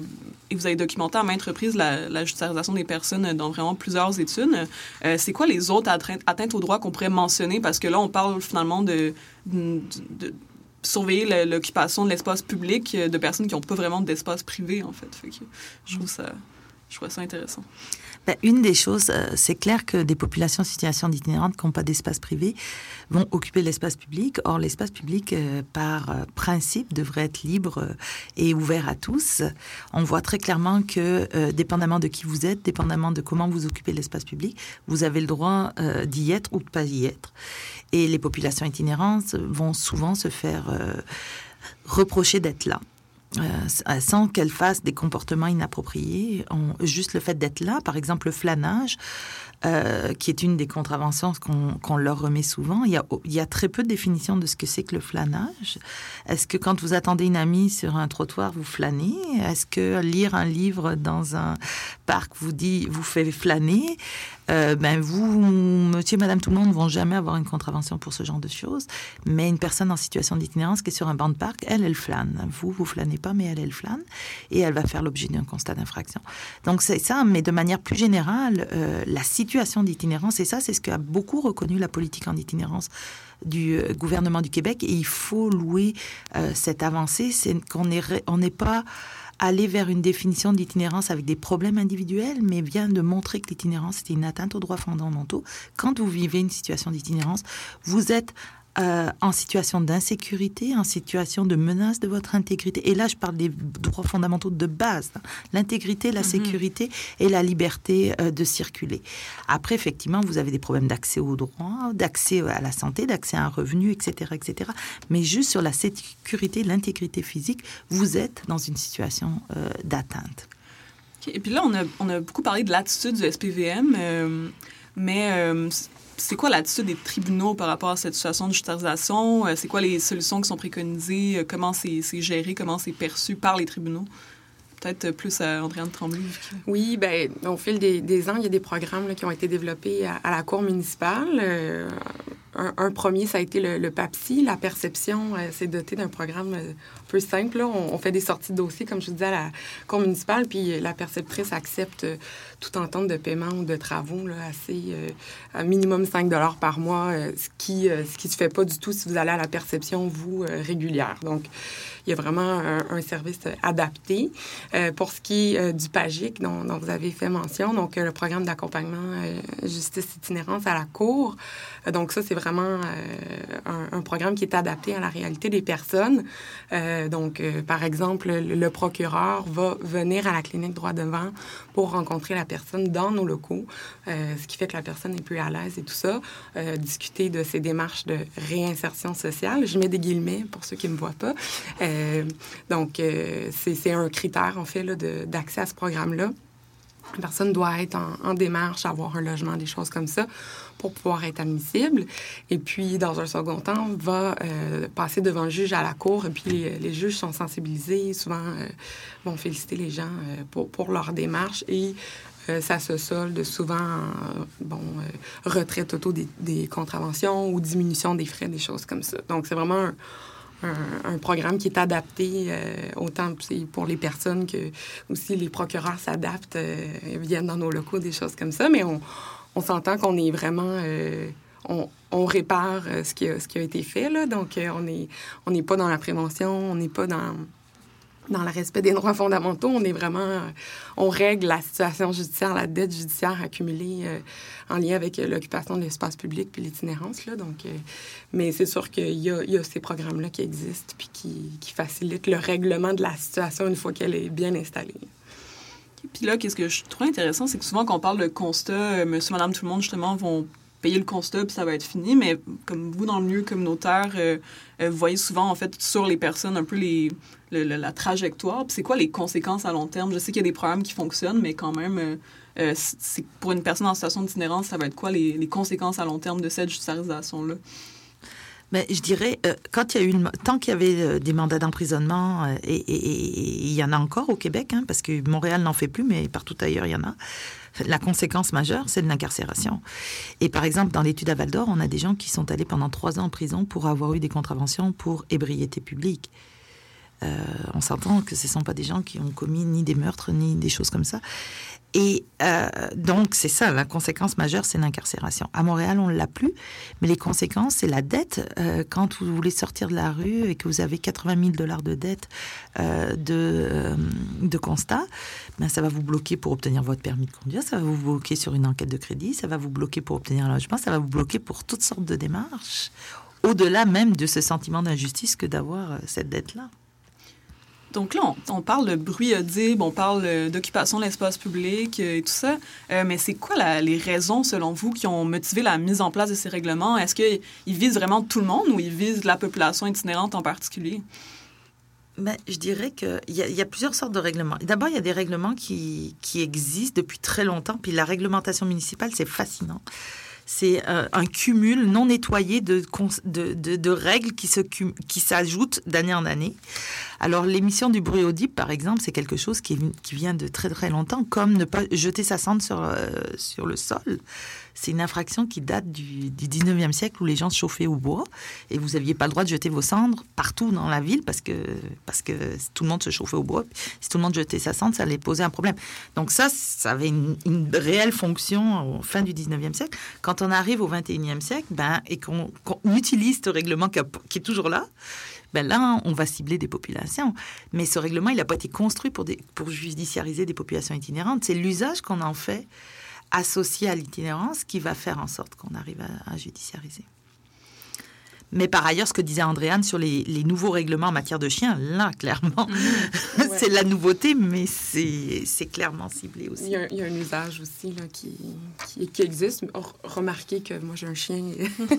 et vous avez documenté à maintes reprises la, la judiciarisation des personnes dans vraiment plusieurs études. Euh, C'est quoi les autres atteintes aux droits qu'on pourrait mentionner? Parce que là, on parle finalement de, surveiller l'occupation de l'espace public de personnes qui n'ont pas vraiment d'espace privé, en fait. je trouve ça je trouvais ça intéressant. Ben, une des choses, euh, c'est clair que des populations en situation d'itinérante qui n'ont pas d'espace privé vont occuper l'espace public. Or, l'espace public, euh, par euh, principe, devrait être libre et ouvert à tous. On voit très clairement que, dépendamment de qui vous êtes, dépendamment de comment vous occupez l'espace public, vous avez le droit d'y être ou de pas y être. Et les populations itinérantes vont souvent se faire reprocher d'être là. Euh, sans qu'elles fassent des comportements inappropriés. juste le fait d'être là, par exemple le flanage, euh, qui est une des contraventions qu'on leur remet souvent. Il y, a, très peu de définition de ce que c'est que le flanage. Est-ce que quand vous attendez une amie sur un trottoir, vous flânez? Est-ce que lire un livre dans un parc vous dit vous fait flâner? Euh, ben vous, monsieur, madame, tout le monde ne vont jamais avoir une contravention pour ce genre de choses. Mais une personne en situation d'itinérance qui est sur un banc de parc, elle, elle flâne. Vous, vous flânez pas, mais elle, elle flâne. Et elle va faire l'objet d'un constat d'infraction. Donc c'est ça, mais de manière plus générale, euh, la situation d'itinérance, et ça, c'est ce qu'a beaucoup reconnu la politique en itinérance du euh, gouvernement du Québec. Et il faut louer cette avancée, c'est qu'on n'est pas aller vers une définition d'itinérance avec des problèmes individuels, mais bien de montrer que l'itinérance est une atteinte aux droits fondamentaux. Quand vous vivez une situation d'itinérance, vous êtes euh, en situation d'insécurité, en situation de menace de votre intégrité. Et là, je parle des droits fondamentaux de base, hein. l'intégrité, la mhm. sécurité et la liberté euh, de circuler. Après, effectivement, vous avez des problèmes d'accès aux droits, d'accès à la santé, d'accès à un revenu, etc., etc. Mais juste sur la sécurité, l'intégrité physique, vous êtes dans une situation euh, d'atteinte. Et puis là, on a, on a, beaucoup parlé de l'attitude du SPVM, mais c'est quoi l'attitude des tribunaux par rapport à cette situation de judiciarisation? Euh, c'est quoi les solutions qui sont préconisées? Euh, comment c'est géré? Comment c'est perçu par les tribunaux? Peut-être plus à Andréane Tremblay. Oui, ben, au fil des, ans, il y a des programmes qui ont été développés à, la Cour municipale. Euh, un, premier, ça a été le, PAPSI. La perception s'est dotée d'un programme un peu simple. On, fait des sorties de dossiers, comme je disais, à la Cour municipale, puis la perceptrice accepte toute entente de paiement ou de travaux là, assez euh, minimum 5 dollars par mois, euh, ce qui euh, qui se fait pas du tout si vous allez à la perception vous régulière. Donc il y a vraiment un, service adapté. pour ce qui est du PAGIC dont, dont, vous avez fait mention, donc le programme d'accompagnement justice itinérance à la cour. donc ça c'est vraiment un, un, programme qui est adapté à la réalité des personnes. donc par exemple le, procureur va venir à la clinique droit devant pour rencontrer la personne dans nos locaux, euh, ce qui fait que la personne est plus à l'aise et tout ça. Euh, discuter de ces démarches de réinsertion sociale. Je mets des guillemets pour ceux qui ne me voient pas. Euh, donc, c'est un critère, en fait, d'accès à ce programme-là. La personne doit être en, démarche, avoir un logement, des choses comme ça, pour pouvoir être admissible. Et puis, dans un second temps, va passer devant le juge à la cour. Et puis, les, juges sont sensibilisés, souvent vont féliciter les gens pour, pour, leur démarche et euh, ça se solde souvent en bon, euh, retraite auto des, contraventions ou diminution des frais, des choses comme ça. Donc, c'est vraiment un, programme qui est adapté euh, autant pour les personnes que aussi les procureurs s'adaptent, viennent dans nos locaux, des choses comme ça. Mais on s'entend qu'on est vraiment... On, on, répare ce qui, a, ce qui a été fait. Là. Donc, on n'est on n'est pas dans la prévention, on n'est pas dans le respect des droits fondamentaux, on est vraiment, euh, on règle la situation judiciaire, la dette judiciaire accumulée euh, en lien avec euh, l'occupation de l'espace public puis l'itinérance. Là, donc, mais c'est sûr qu'il y, a, ces programmes-là qui existent puis qui, qui, facilitent le règlement de la situation une fois qu'elle est bien installée. Puis là, qu'est-ce que je trouve intéressant, c'est que souvent quand on parle de constat, monsieur, madame, tout le monde, justement, vont payer le constat puis ça va être fini. Mais comme vous, dans le milieu communautaire, vous voyez souvent, en fait, sur les personnes un peu les, la trajectoire. c'est quoi les conséquences à long terme? Je sais qu'il y a des programmes qui fonctionnent, mais quand même, euh, euh, c'est, pour une personne en situation d'itinérance, ça va être quoi les, conséquences à long terme de cette judiciarisation-là? Mais je dirais, euh, quand il y a eu tant qu'il y avait des mandats d'emprisonnement, et, il y en a encore au Québec, hein, parce que Montréal n'en fait plus, mais partout ailleurs, il y en a. La conséquence majeure, c'est de l'incarcération. Et par exemple, dans l'étude à Val d'Or, on a des gens qui sont allés pendant trois ans en prison pour avoir eu des contraventions pour ébriété publique. Euh, on s'entend que ce ne sont pas des gens qui ont commis ni des meurtres ni des choses comme ça. Et euh, donc, c'est ça, la conséquence majeure, c'est l'incarcération. À Montréal, on ne l'a plus, mais les conséquences, c'est la dette. Euh, quand vous voulez sortir de la rue et que vous avez 80 000 dollars de dette euh, de, de constat, ben, ça va vous bloquer pour obtenir votre permis de conduire, ça va vous bloquer sur une enquête de crédit, ça va vous bloquer pour obtenir un logement, ça va vous bloquer pour toutes sortes de démarches, au-delà même de ce sentiment d'injustice que d'avoir cette dette-là. Donc là, on, parle de bruit audible, on parle euh, d'occupation de l'espace public euh, et tout ça. Euh, mais c'est quoi les raisons, selon vous, qui ont motivé la mise en place de ces règlements? Est-ce qu'ils visent vraiment tout le monde ou ils visent la population itinérante en particulier? Ben, je dirais qu'il y, y, a plusieurs sortes de règlements. D'abord, il y a des règlements qui, qui existent depuis très longtemps. Puis la réglementation municipale, c'est fascinant c'est euh, un cumul non nettoyé de, règles qui, s'ajoutent d'année en année. Alors l'émission du bruit audible, par exemple, c'est quelque chose qui, vient de très très longtemps, comme ne pas jeter sa cendre sur, euh, sur le sol. C'est une infraction qui date du, du 19e siècle où les gens se chauffaient au bois et vous n'aviez pas le droit de jeter vos cendres partout dans la ville parce que, parce que tout le monde se chauffait au bois. Si tout le monde jetait sa cendre, ça allait poser un problème. Donc ça, ça avait une, réelle fonction au fin du 19e siècle. Quand on arrive au 21e siècle ben, et qu'on utilise ce règlement qui, est toujours là, ben là, on va cibler des populations. Mais ce règlement, il n'a pas été construit pour, pour judiciariser des populations itinérantes. C'est l'usage qu'on en fait associé à l'itinérance qui va faire en sorte qu'on arrive à, judiciariser. Mais par ailleurs, ce que disait Andréane sur les, nouveaux règlements en matière de chiens, là, clairement, mhm. c'est la nouveauté, mais c'est clairement ciblé aussi. Il y, a, un usage aussi là, qui, qui, existe. Remarquez que moi, j'ai un chien,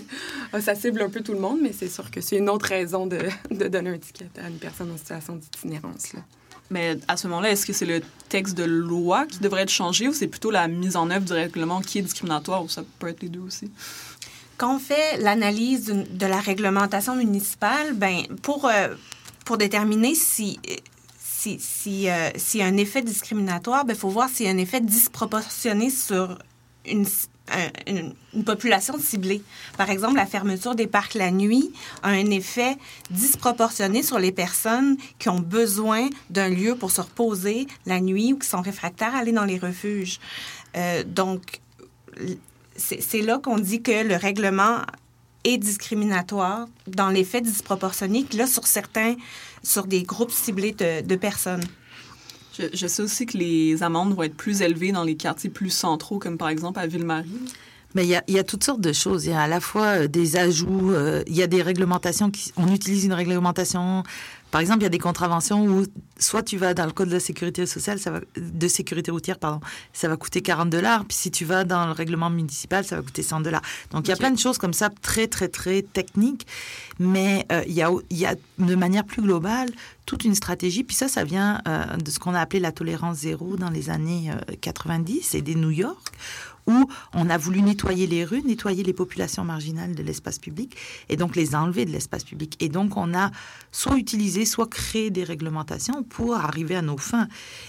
ça cible un peu tout le monde, mais c'est sûr que c'est une autre raison de, de donner un ticket à une personne en situation d'itinérance. Mais à ce moment-là, est-ce que c'est le texte de loi qui devrait être changé ou c'est plutôt la mise en œuvre du règlement qui est discriminatoire ou ça peut être les deux aussi? Quand on fait l'analyse de la réglementation municipale, ben pour, euh, pour déterminer si si, si, euh, y a un effet discriminatoire, il ben, faut voir s'il y a un effet disproportionné sur une, une, population ciblée. Par exemple, la fermeture des parcs la nuit a un effet disproportionné sur les personnes qui ont besoin d'un lieu pour se reposer la nuit ou qui sont réfractaires à aller dans les refuges. Euh, donc, c'est là qu'on dit que le règlement est discriminatoire dans l'effet disproportionné qu'il a sur certains, sur des groupes ciblés de, de personnes. Je, sais aussi que les amendes vont être plus élevées dans les quartiers plus centraux, comme par exemple à Ville-Marie. Mais il y, a, toutes sortes de choses. Il y a à la fois euh, des ajouts, euh, il y a des réglementations qui, on utilise une réglementation par exemple, il y a des contraventions où soit tu vas dans le code de la sécurité sociale, ça va, de sécurité routière, pardon, ça va coûter 40 dollars. Puis si tu vas dans le règlement municipal, ça va coûter 100 dollars. Donc il y a plein de choses comme ça, très, très, très techniques. Mais euh, il, y a, il y a de manière plus globale toute une stratégie. Puis ça, ça vient euh, de ce qu'on a appelé la tolérance zéro dans les années 90 euh, et des New York, où on a voulu nettoyer les rues, nettoyer les populations marginales de l'espace public et donc les enlever de l'espace public. Et donc on a soit utilisé, soit créé des réglementations pour arriver à nos fins.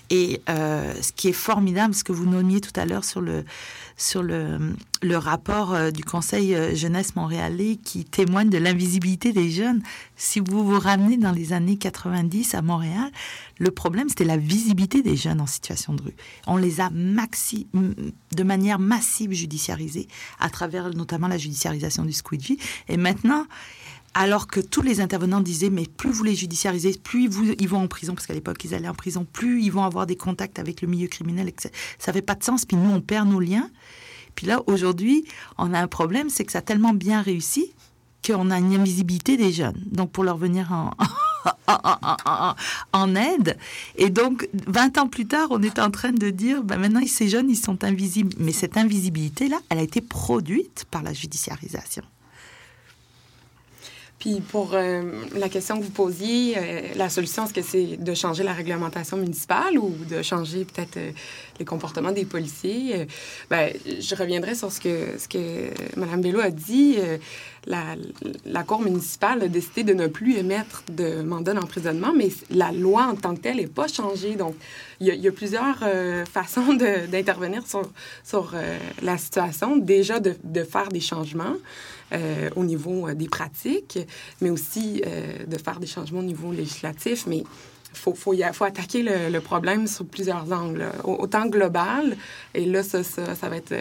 Et euh, ce qui est formidable, ce que vous nommiez tout à l'heure sur le sur le, le rapport euh, du Conseil euh, jeunesse montréalais qui témoigne de l'invisibilité des jeunes. Si vous vous ramenez dans les années 90 à Montréal, le problème, c'était la visibilité des jeunes en situation de rue. On les a maxi, de manière massive judiciarisés à travers notamment la judiciarisation du squidgy. Et maintenant, alors que tous les intervenants disaient, mais plus vous les judiciarisez, plus ils vont en prison, parce qu'à l'époque, ils allaient en prison, plus ils vont avoir des contacts avec le milieu criminel, etc. Ça fait pas de sens, puis nous, on perd nos liens. Puis là, aujourd'hui, on a un problème, c'est que ça a tellement bien réussi qu'on a une invisibilité des jeunes. Donc, pour leur venir en, en, aide. Et donc, 20 ans plus tard, on est en train de dire, ben maintenant, ces jeunes, ils sont invisibles. Mais cette invisibilité-là, elle a été produite par la judiciarisation. Puis pour euh, la question que vous posiez, euh, la solution, est-ce que c'est de changer la réglementation municipale ou de changer peut-être euh, les comportements des policiers? ben, je reviendrai sur ce que, ce que Mme Bello a dit. La, Cour municipale a décidé de ne plus émettre de mandat d'emprisonnement, mais la loi en tant que telle n'est pas changée. Donc, il y, a plusieurs façons d'intervenir sur, sur la situation. Déjà, de, de faire des changements. Euh, au niveau euh, des pratiques, mais aussi euh, de faire des changements au niveau législatif. Mais faut, faut, a, faut attaquer le, problème sur plusieurs angles. Autant global, et là, ça, ça, va être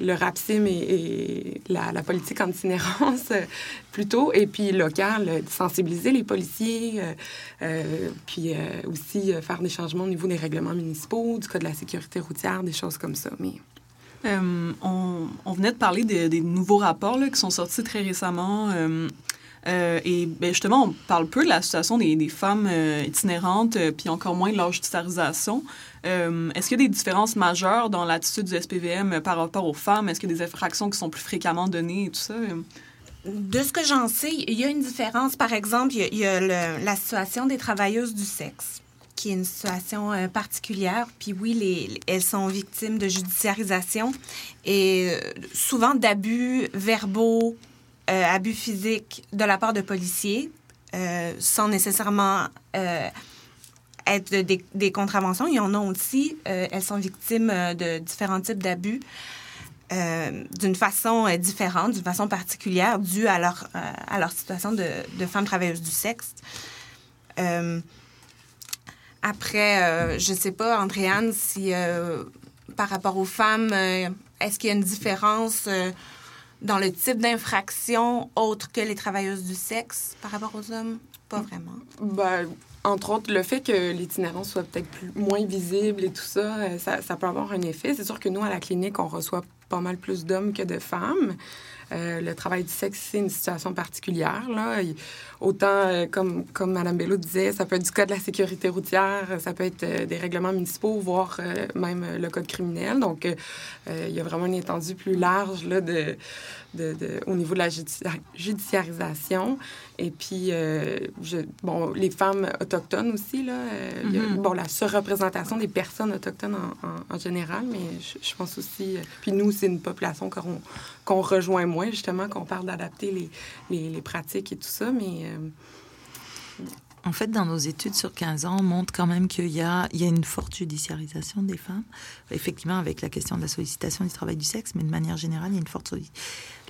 le RAPSIM et, la, politique en itinérance plutôt, et puis local, sensibiliser les policiers, puis aussi faire des changements au niveau des règlements municipaux, du code de la sécurité routière, des choses comme ça. Mais... Euh, on, venait de parler des, nouveaux rapports qui sont sortis très récemment. Euh, euh, et ben, justement, on parle peu de la situation des, femmes itinérantes, puis encore moins de leur judiciarisation. Est-ce qu'il y a des différences majeures dans l'attitude du SPVM par rapport aux femmes? Est-ce qu'il y a des infractions qui sont plus fréquemment données et tout ça? De ce que j'en sais, il y a une différence. Par exemple, il y a, la situation des travailleuses du sexe qui est une situation euh, particulière. Puis oui, les, elles sont victimes de judiciarisation et euh, souvent d'abus verbaux, euh, abus physiques de la part de policiers, sans nécessairement être des, des, contraventions. Il y en a aussi. elles sont victimes de différents types d'abus. D'une façon différente, d'une façon particulière, due à leur, à leur situation de, de femmes travailleuses du sexe. Après, je ne sais pas, Andréane, si par rapport aux femmes, est-ce qu'il y a une différence dans le type d'infraction autre que les travailleuses du sexe par rapport aux hommes? Pas vraiment. Ben, entre autres, le fait que l'itinérance soit peut-être moins visible et tout ça, ça, ça, peut avoir un effet. C'est sûr que nous, à la clinique, on reçoit pas mal plus d'hommes que de femmes. Euh, le travail du sexe, c'est une situation particulière. Là. Autant, euh, comme, Mme Bello disait, ça peut être du code de la sécurité routière, ça peut être euh, des règlements municipaux, voire même le code criminel. Donc, il y a vraiment une étendue plus large là, de, de, de, au niveau de la judiciarisation. Et puis, je, bon, les femmes autochtones aussi, là, mm -hmm. a, mm-hmm. bon, la surreprésentation des personnes autochtones en, en, en général, mais je, je, pense aussi... puis nous, c'est une population qu'on qu rejoint moins, justement, qu'on parle d'adapter les, les, les, pratiques et tout ça, mais en fait, dans nos études sur 15 ans, on montre quand même qu'il y a, une forte judiciarisation des femmes, effectivement avec la question de la sollicitation du travail du sexe, mais de manière générale, il y a une forte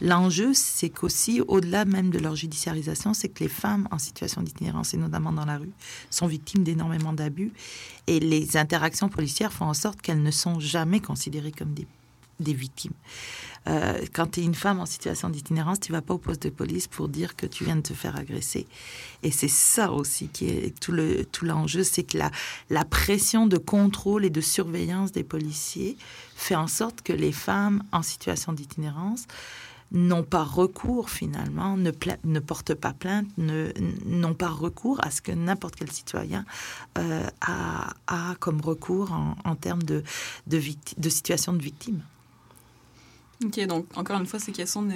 L'enjeu, c'est qu'aussi, au-delà même de leur judiciarisation, c'est que les femmes en situation d'itinérance, et notamment dans la rue, sont victimes d'énormément d'abus, et les interactions policières font en sorte qu'elles ne sont jamais considérées comme des, des victimes. Euh, quand tu es une femme en situation d'itinérance, tu vas pas au poste de police pour dire que tu viens de te faire agresser. Et c'est ça aussi qui est tout le tout l'enjeu, c'est que la, la pression de contrôle et de surveillance des policiers fait en sorte que les femmes en situation d'itinérance n'ont pas recours finalement, ne, ne portent pas plainte, n'ont pas recours à ce que n'importe quel citoyen euh, a, a, comme recours en, en termes de, de, de situation de victime. OK, donc encore une fois, ces questions de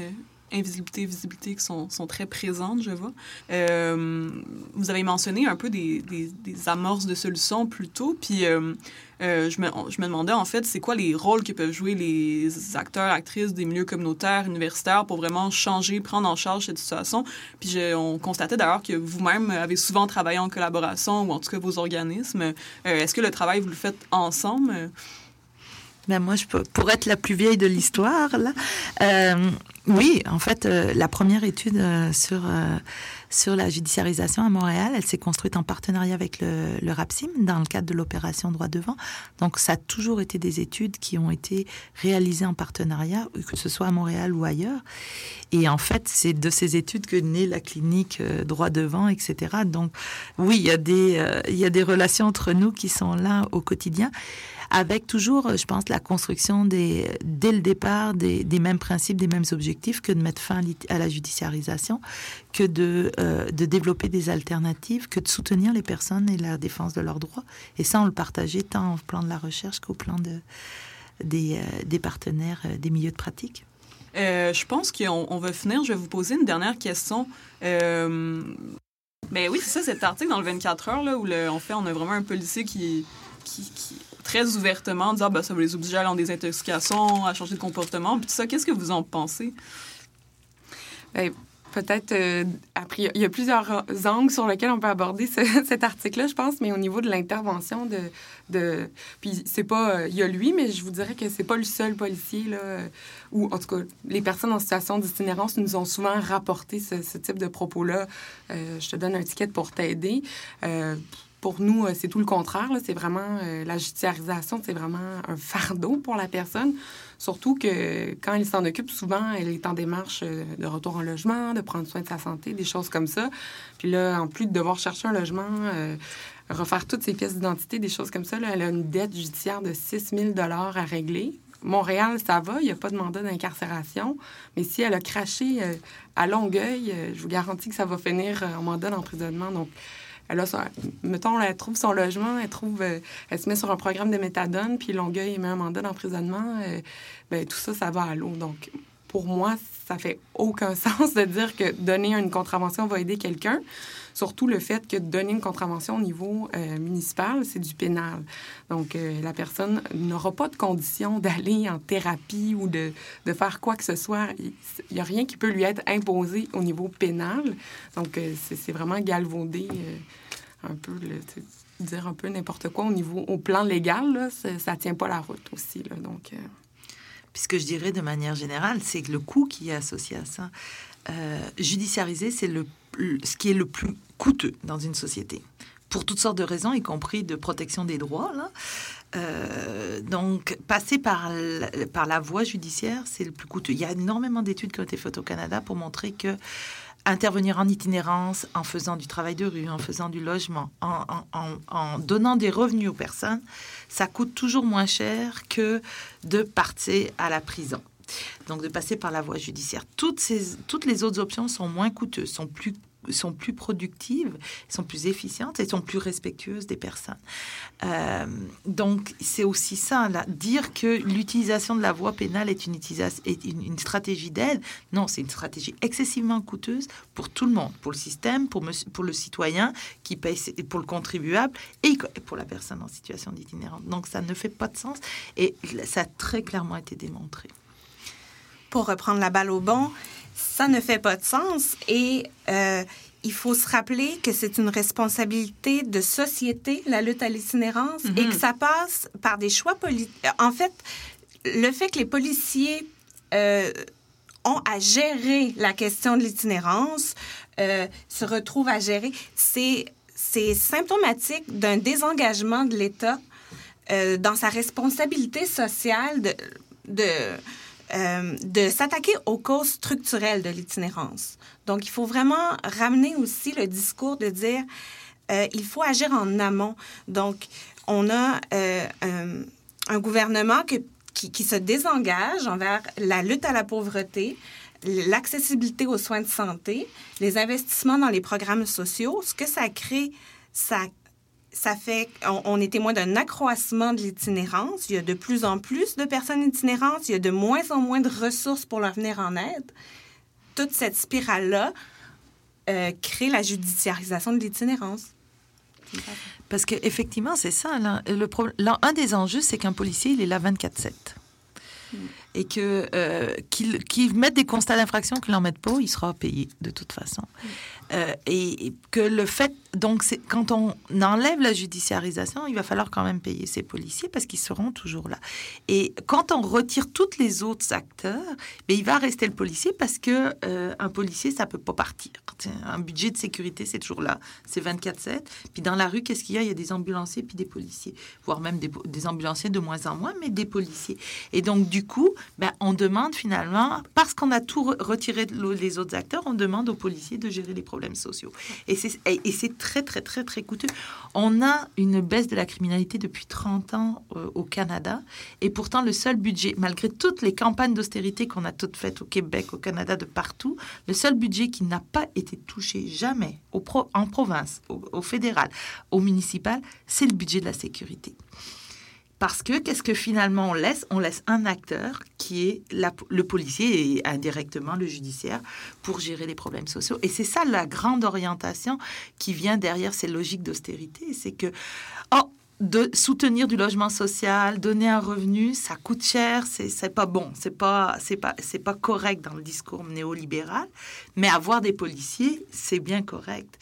invisibilité, visibilité qui sont, sont très présentes, je vois. Euh, vous avez mentionné un peu des, des, des amorces de solutions plus tôt, puis euh, euh, je, me, je me demandais en fait, c'est quoi les rôles que peuvent jouer les acteurs, actrices des milieux communautaires, universitaires pour vraiment changer, prendre en charge cette situation? Puis on constatait d'ailleurs que vous-même avez souvent travaillé en collaboration, ou en tout cas vos organismes. Est-ce que le travail, vous le faites ensemble? Ben moi, je peux, pour être la plus vieille de l'histoire, là, euh, oui, en fait, euh, la première étude euh, sur euh, sur la judiciarisation à Montréal, elle s'est construite en partenariat avec le, le RAPSIM dans le cadre de l'opération droit devant. Donc, ça a toujours été des études qui ont été réalisées en partenariat, que ce soit à Montréal ou ailleurs. Et en fait, c'est de ces études que naît la clinique euh, droit devant, etc. Donc, oui, il y a des euh, il y a des relations entre nous qui sont là au quotidien avec toujours, je pense, la construction dès le départ des, mêmes principes, des mêmes objectifs que de mettre fin à la judiciarisation, que de, euh, de développer des alternatives, que de soutenir les personnes et la défense de leurs droits. Et ça, on le partageait tant au plan de la recherche qu'au plan de, des, euh, des partenaires euh, des milieux de pratique. Je pense qu'on on va finir. Je vais vous poser une dernière question. Ben oui, c'est ça, cet article dans le 24 heures, là, où le, en fait, on a vraiment un policier qui, qui très ouvertement dire ben, ça va les obliger à aller en désintoxication, à changer de comportement. Puis ça, qu'est-ce que vous en pensez? Ben, peut-être, euh, il y a plusieurs angles sur lesquels on peut aborder cet article-là, je pense, mais au niveau de l'intervention de, de... Puis c'est pas... Euh, il y a lui, mais je vous dirais que c'est pas le seul policier, là, euh, ou en tout cas, les personnes en situation d'itinérance nous ont souvent rapporté ce, ce type de propos-là. je te donne un ticket pour t'aider pour nous, c'est tout le contraire. C'est vraiment la judiciarisation, c'est vraiment un fardeau pour la personne. Surtout que quand elle s'en occupe, souvent, elle est en démarche euh, de retour en logement, de prendre soin de sa santé, des choses comme ça. Puis là, en plus de devoir chercher un logement, euh, refaire toutes ses pièces d'identité, des choses comme ça, elle a une dette judiciaire de 6 000 à régler. Montréal, ça va, il n'y a pas de mandat d'incarcération. Mais si elle a craché euh, à Longueuil, je vous garantis que ça va finir en mandat d'emprisonnement. Donc, elle a mettons, elle trouve son logement, elle trouve, euh, elle se met sur un programme de méthadone, puis Longueuil met un mandat d'emprisonnement, euh, ben, tout ça, ça va à l'eau. Donc, pour moi, ça fait aucun sens de dire que donner une contravention va aider quelqu'un. Surtout le fait que donner une contravention au niveau euh, municipal, c'est du pénal. Donc, la personne n'aura pas de condition d'aller en thérapie ou de, de, faire quoi que ce soit. Il n'y a rien qui peut lui être imposé au niveau pénal. Donc, c'est vraiment galvaudé un peu dire un peu n'importe quoi au niveau au plan légal ça tient pas la route aussi là, donc euh. Je dirais de manière générale, c'est que le coût qui est associé à ça, euh, judiciariser, c'est le, ce qui est le plus coûteux dans une société, pour toutes sortes de raisons, y compris de protection des droits. Euh, donc, passer par la, par la voie judiciaire, c'est le plus coûteux. Il y a énormément d'études qui ont été faites au Canada pour montrer que intervenir en itinérance, en faisant du travail de rue, en faisant du logement, en, donnant des revenus aux personnes, ça coûte toujours moins cher que de partir à la prison. Donc de passer par la voie judiciaire. Toutes, ces, toutes les autres options sont moins coûteuses, sont plus sont plus productives, sont plus efficientes et sont plus respectueuses des personnes. Euh, donc, c'est aussi ça, là. dire que l'utilisation de la voie pénale est une, stratégie d'aide. Non, c'est une stratégie excessivement coûteuse pour tout le monde, pour le système, pour, le citoyen qui paye, pour le contribuable et pour la personne en situation d'itinérance. Donc, ça ne fait pas de sens et ça a très clairement été démontré. Pour reprendre la balle au bon, ça ne fait pas de sens et euh, il faut se rappeler que c'est une responsabilité de société, la lutte à l'itinérance, et que mhm. ça passe par des choix politiques. En fait, le fait que les policiers euh, ont à gérer la question de l'itinérance, euh, se retrouvent à gérer, c'est symptomatique d'un désengagement de l'État dans sa responsabilité sociale de, de euh, de s'attaquer aux causes structurelles de l'itinérance. Donc, il faut vraiment ramener aussi le discours de dire euh, il faut agir en amont. Donc, on a euh, un, gouvernement qui, qui, se désengage envers la lutte à la pauvreté, l'accessibilité aux soins de santé, les investissements dans les programmes sociaux. Ce que ça crée, ça ça fait on, est témoin d'un accroissement de l'itinérance. Il y a de plus en plus de personnes itinérantes. Il y a de moins en moins de ressources pour leur venir en aide. Toute cette spirale-là euh, crée la judiciarisation de l'itinérance. Parce qu'effectivement, c'est ça. le un des enjeux, c'est qu'un policier, il est là 24-7 et que euh, qu'il mette des constats d'infraction, qu'il n'en mette pas, il sera payé de toute façon. Euh, et, que le fait, donc, quand on enlève la judiciarisation, il va falloir quand même payer ces policiers parce qu'ils seront toujours là. Et quand on retire tous les autres acteurs, mais ben, il va rester le policier parce que euh, un policier, ça peut pas partir. Un budget de sécurité, c'est toujours là, c'est 24/7. Puis dans la rue, qu'est-ce qu'il y a? Il y a des ambulanciers puis des policiers, voire même des, des ambulanciers de moins en moins, mais des policiers. Et donc du coup, ben, on demande finalement, parce qu'on a tout retiré les autres acteurs, on demande aux policiers de gérer les problèmes sociaux. Et c'est très, très, très, très coûteux. On a une baisse de la criminalité depuis 30 ans euh, au Canada. Et pourtant, le seul budget, malgré toutes les campagnes d'austérité qu'on a toutes faites au Québec, au Canada, de partout, le seul budget qui n'a pas été touché jamais au en province, au fédéral, au municipal, c'est le budget de la sécurité. Parce que qu'est-ce que finalement on laisse? On laisse un acteur qui est le policier et indirectement le judiciaire pour gérer les problèmes sociaux. Et c'est ça la grande orientation qui vient derrière ces logiques d'austérité. C'est que, oh, de soutenir du logement social, donner un revenu, ça coûte cher, c'est pas bon, c'est pas c'est pas c'est pas correct dans le discours néolibéral, mais avoir des policiers, c'est bien correct.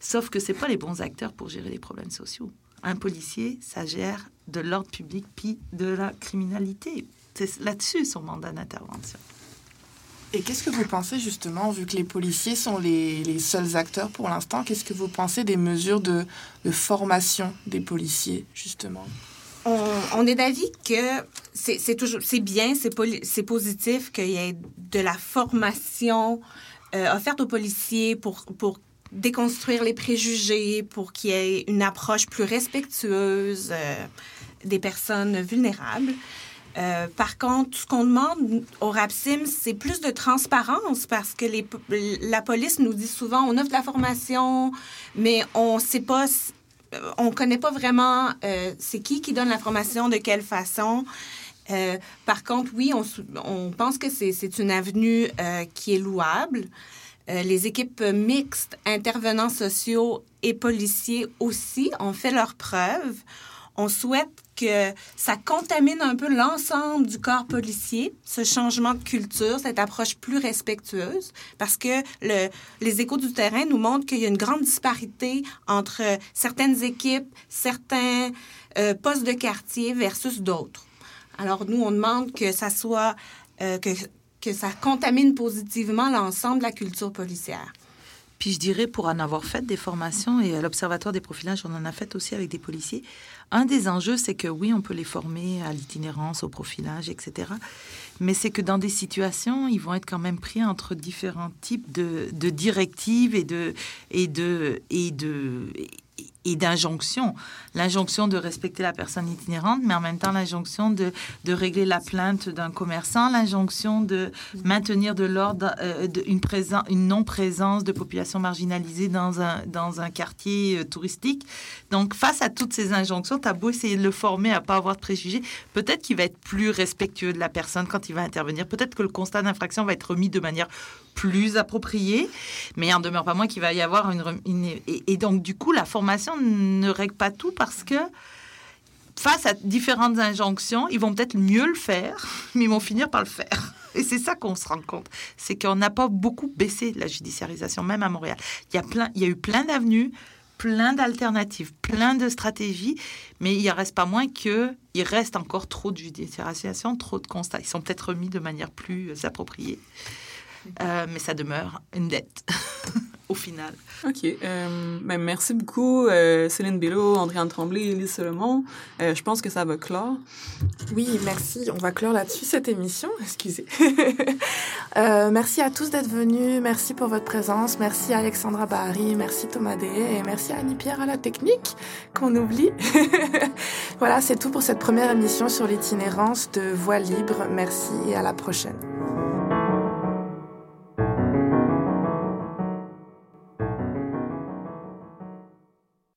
Sauf que c'est pas les bons acteurs pour gérer les problèmes sociaux. Un policier, ça gère de l'ordre public puis de la criminalité. C'est là-dessus son mandat d'intervention. Et qu'est-ce que vous pensez justement, vu que les policiers sont les, les seuls acteurs pour l'instant, qu'est-ce que vous pensez des mesures de, de formation des policiers, justement? On, on est d'avis que c'est toujours c'est bien, c'est positif qu'il y ait de la formation euh, offerte aux policiers pour pour déconstruire les préjugés, pour qu'il y ait une approche plus respectueuse euh, des personnes vulnérables. Euh, par contre, ce qu'on demande au RAPSIM, c'est plus de transparence parce que la police nous dit souvent on offre de la formation, mais on sait pas euh, on connaît pas vraiment c'est qui qui donne la formation, de quelle façon. Par contre, oui, on, pense que c'est une avenue qui est louable. Euh, les équipes mixtes, intervenants sociaux et policiers aussi ont fait leurs preuves. On souhaite que ça contamine un peu l'ensemble du corps policier, ce changement de culture, cette approche plus respectueuse, parce que le, les échos du terrain nous montrent qu'il y a une grande disparité entre certaines équipes, certains euh, postes de quartier versus d'autres. Alors nous, on demande que ça soit euh, que, que ça contamine positivement l'ensemble de la culture policière. Puis je dirais, pour en avoir fait des formations, et à l'Observatoire des profilages, on en a fait aussi avec des policiers, un des enjeux, c'est que oui, on peut les former à l'itinérance, au profilage, etc. Mais c'est que dans des situations, ils vont être quand même pris entre différents types de, directives et de et de et de d'injonctions. L'injonction de respecter la personne itinérante, mais en même temps l'injonction de, de régler la plainte d'un commerçant, l'injonction de maintenir de l'ordre, euh, une, une non-présence de populations marginalisées dans un, dans un quartier euh, touristique. Donc, face à toutes ces injonctions, tu as beau essayer de le former à pas avoir de préjugés, peut-être qu'il va être plus respectueux de la personne quand il va intervenir. Peut-être que le constat d'infraction va être remis de manière plus appropriée, mais il en demeure pas moins qu'il va y avoir une... une- et, et donc, du coup, la formation ne règle pas tout parce que face à différentes injonctions, ils vont peut-être mieux le faire, mais ils vont finir par le faire. Et c'est ça qu'on se rend compte, c'est qu'on n'a pas beaucoup baissé la judiciarisation, même à Montréal. Il y a, plein, il y a eu plein d'avenues, plein d'alternatives, plein de stratégies, mais il en reste pas moins que il reste encore trop de judiciarisation, trop de constats. Ils sont peut-être remis de manière plus appropriée, Euh, mais ça demeure une dette au final. OK. Euh, ben, merci beaucoup, euh, Céline Bello, Andréane Tremblay et Lise Solomon. Euh, je pense que ça va clore. Oui, merci. On va clore là-dessus cette émission. Excusez. Euh, merci à tous d'être venus. Merci pour votre présence. Merci à Alexandra Bahari. Merci Thomas Dé. Et merci à Annie-Pierre à la technique qu'on oublie. voilà, c'est tout pour cette première émission sur l'itinérance de Voix libre. Merci et à la prochaine.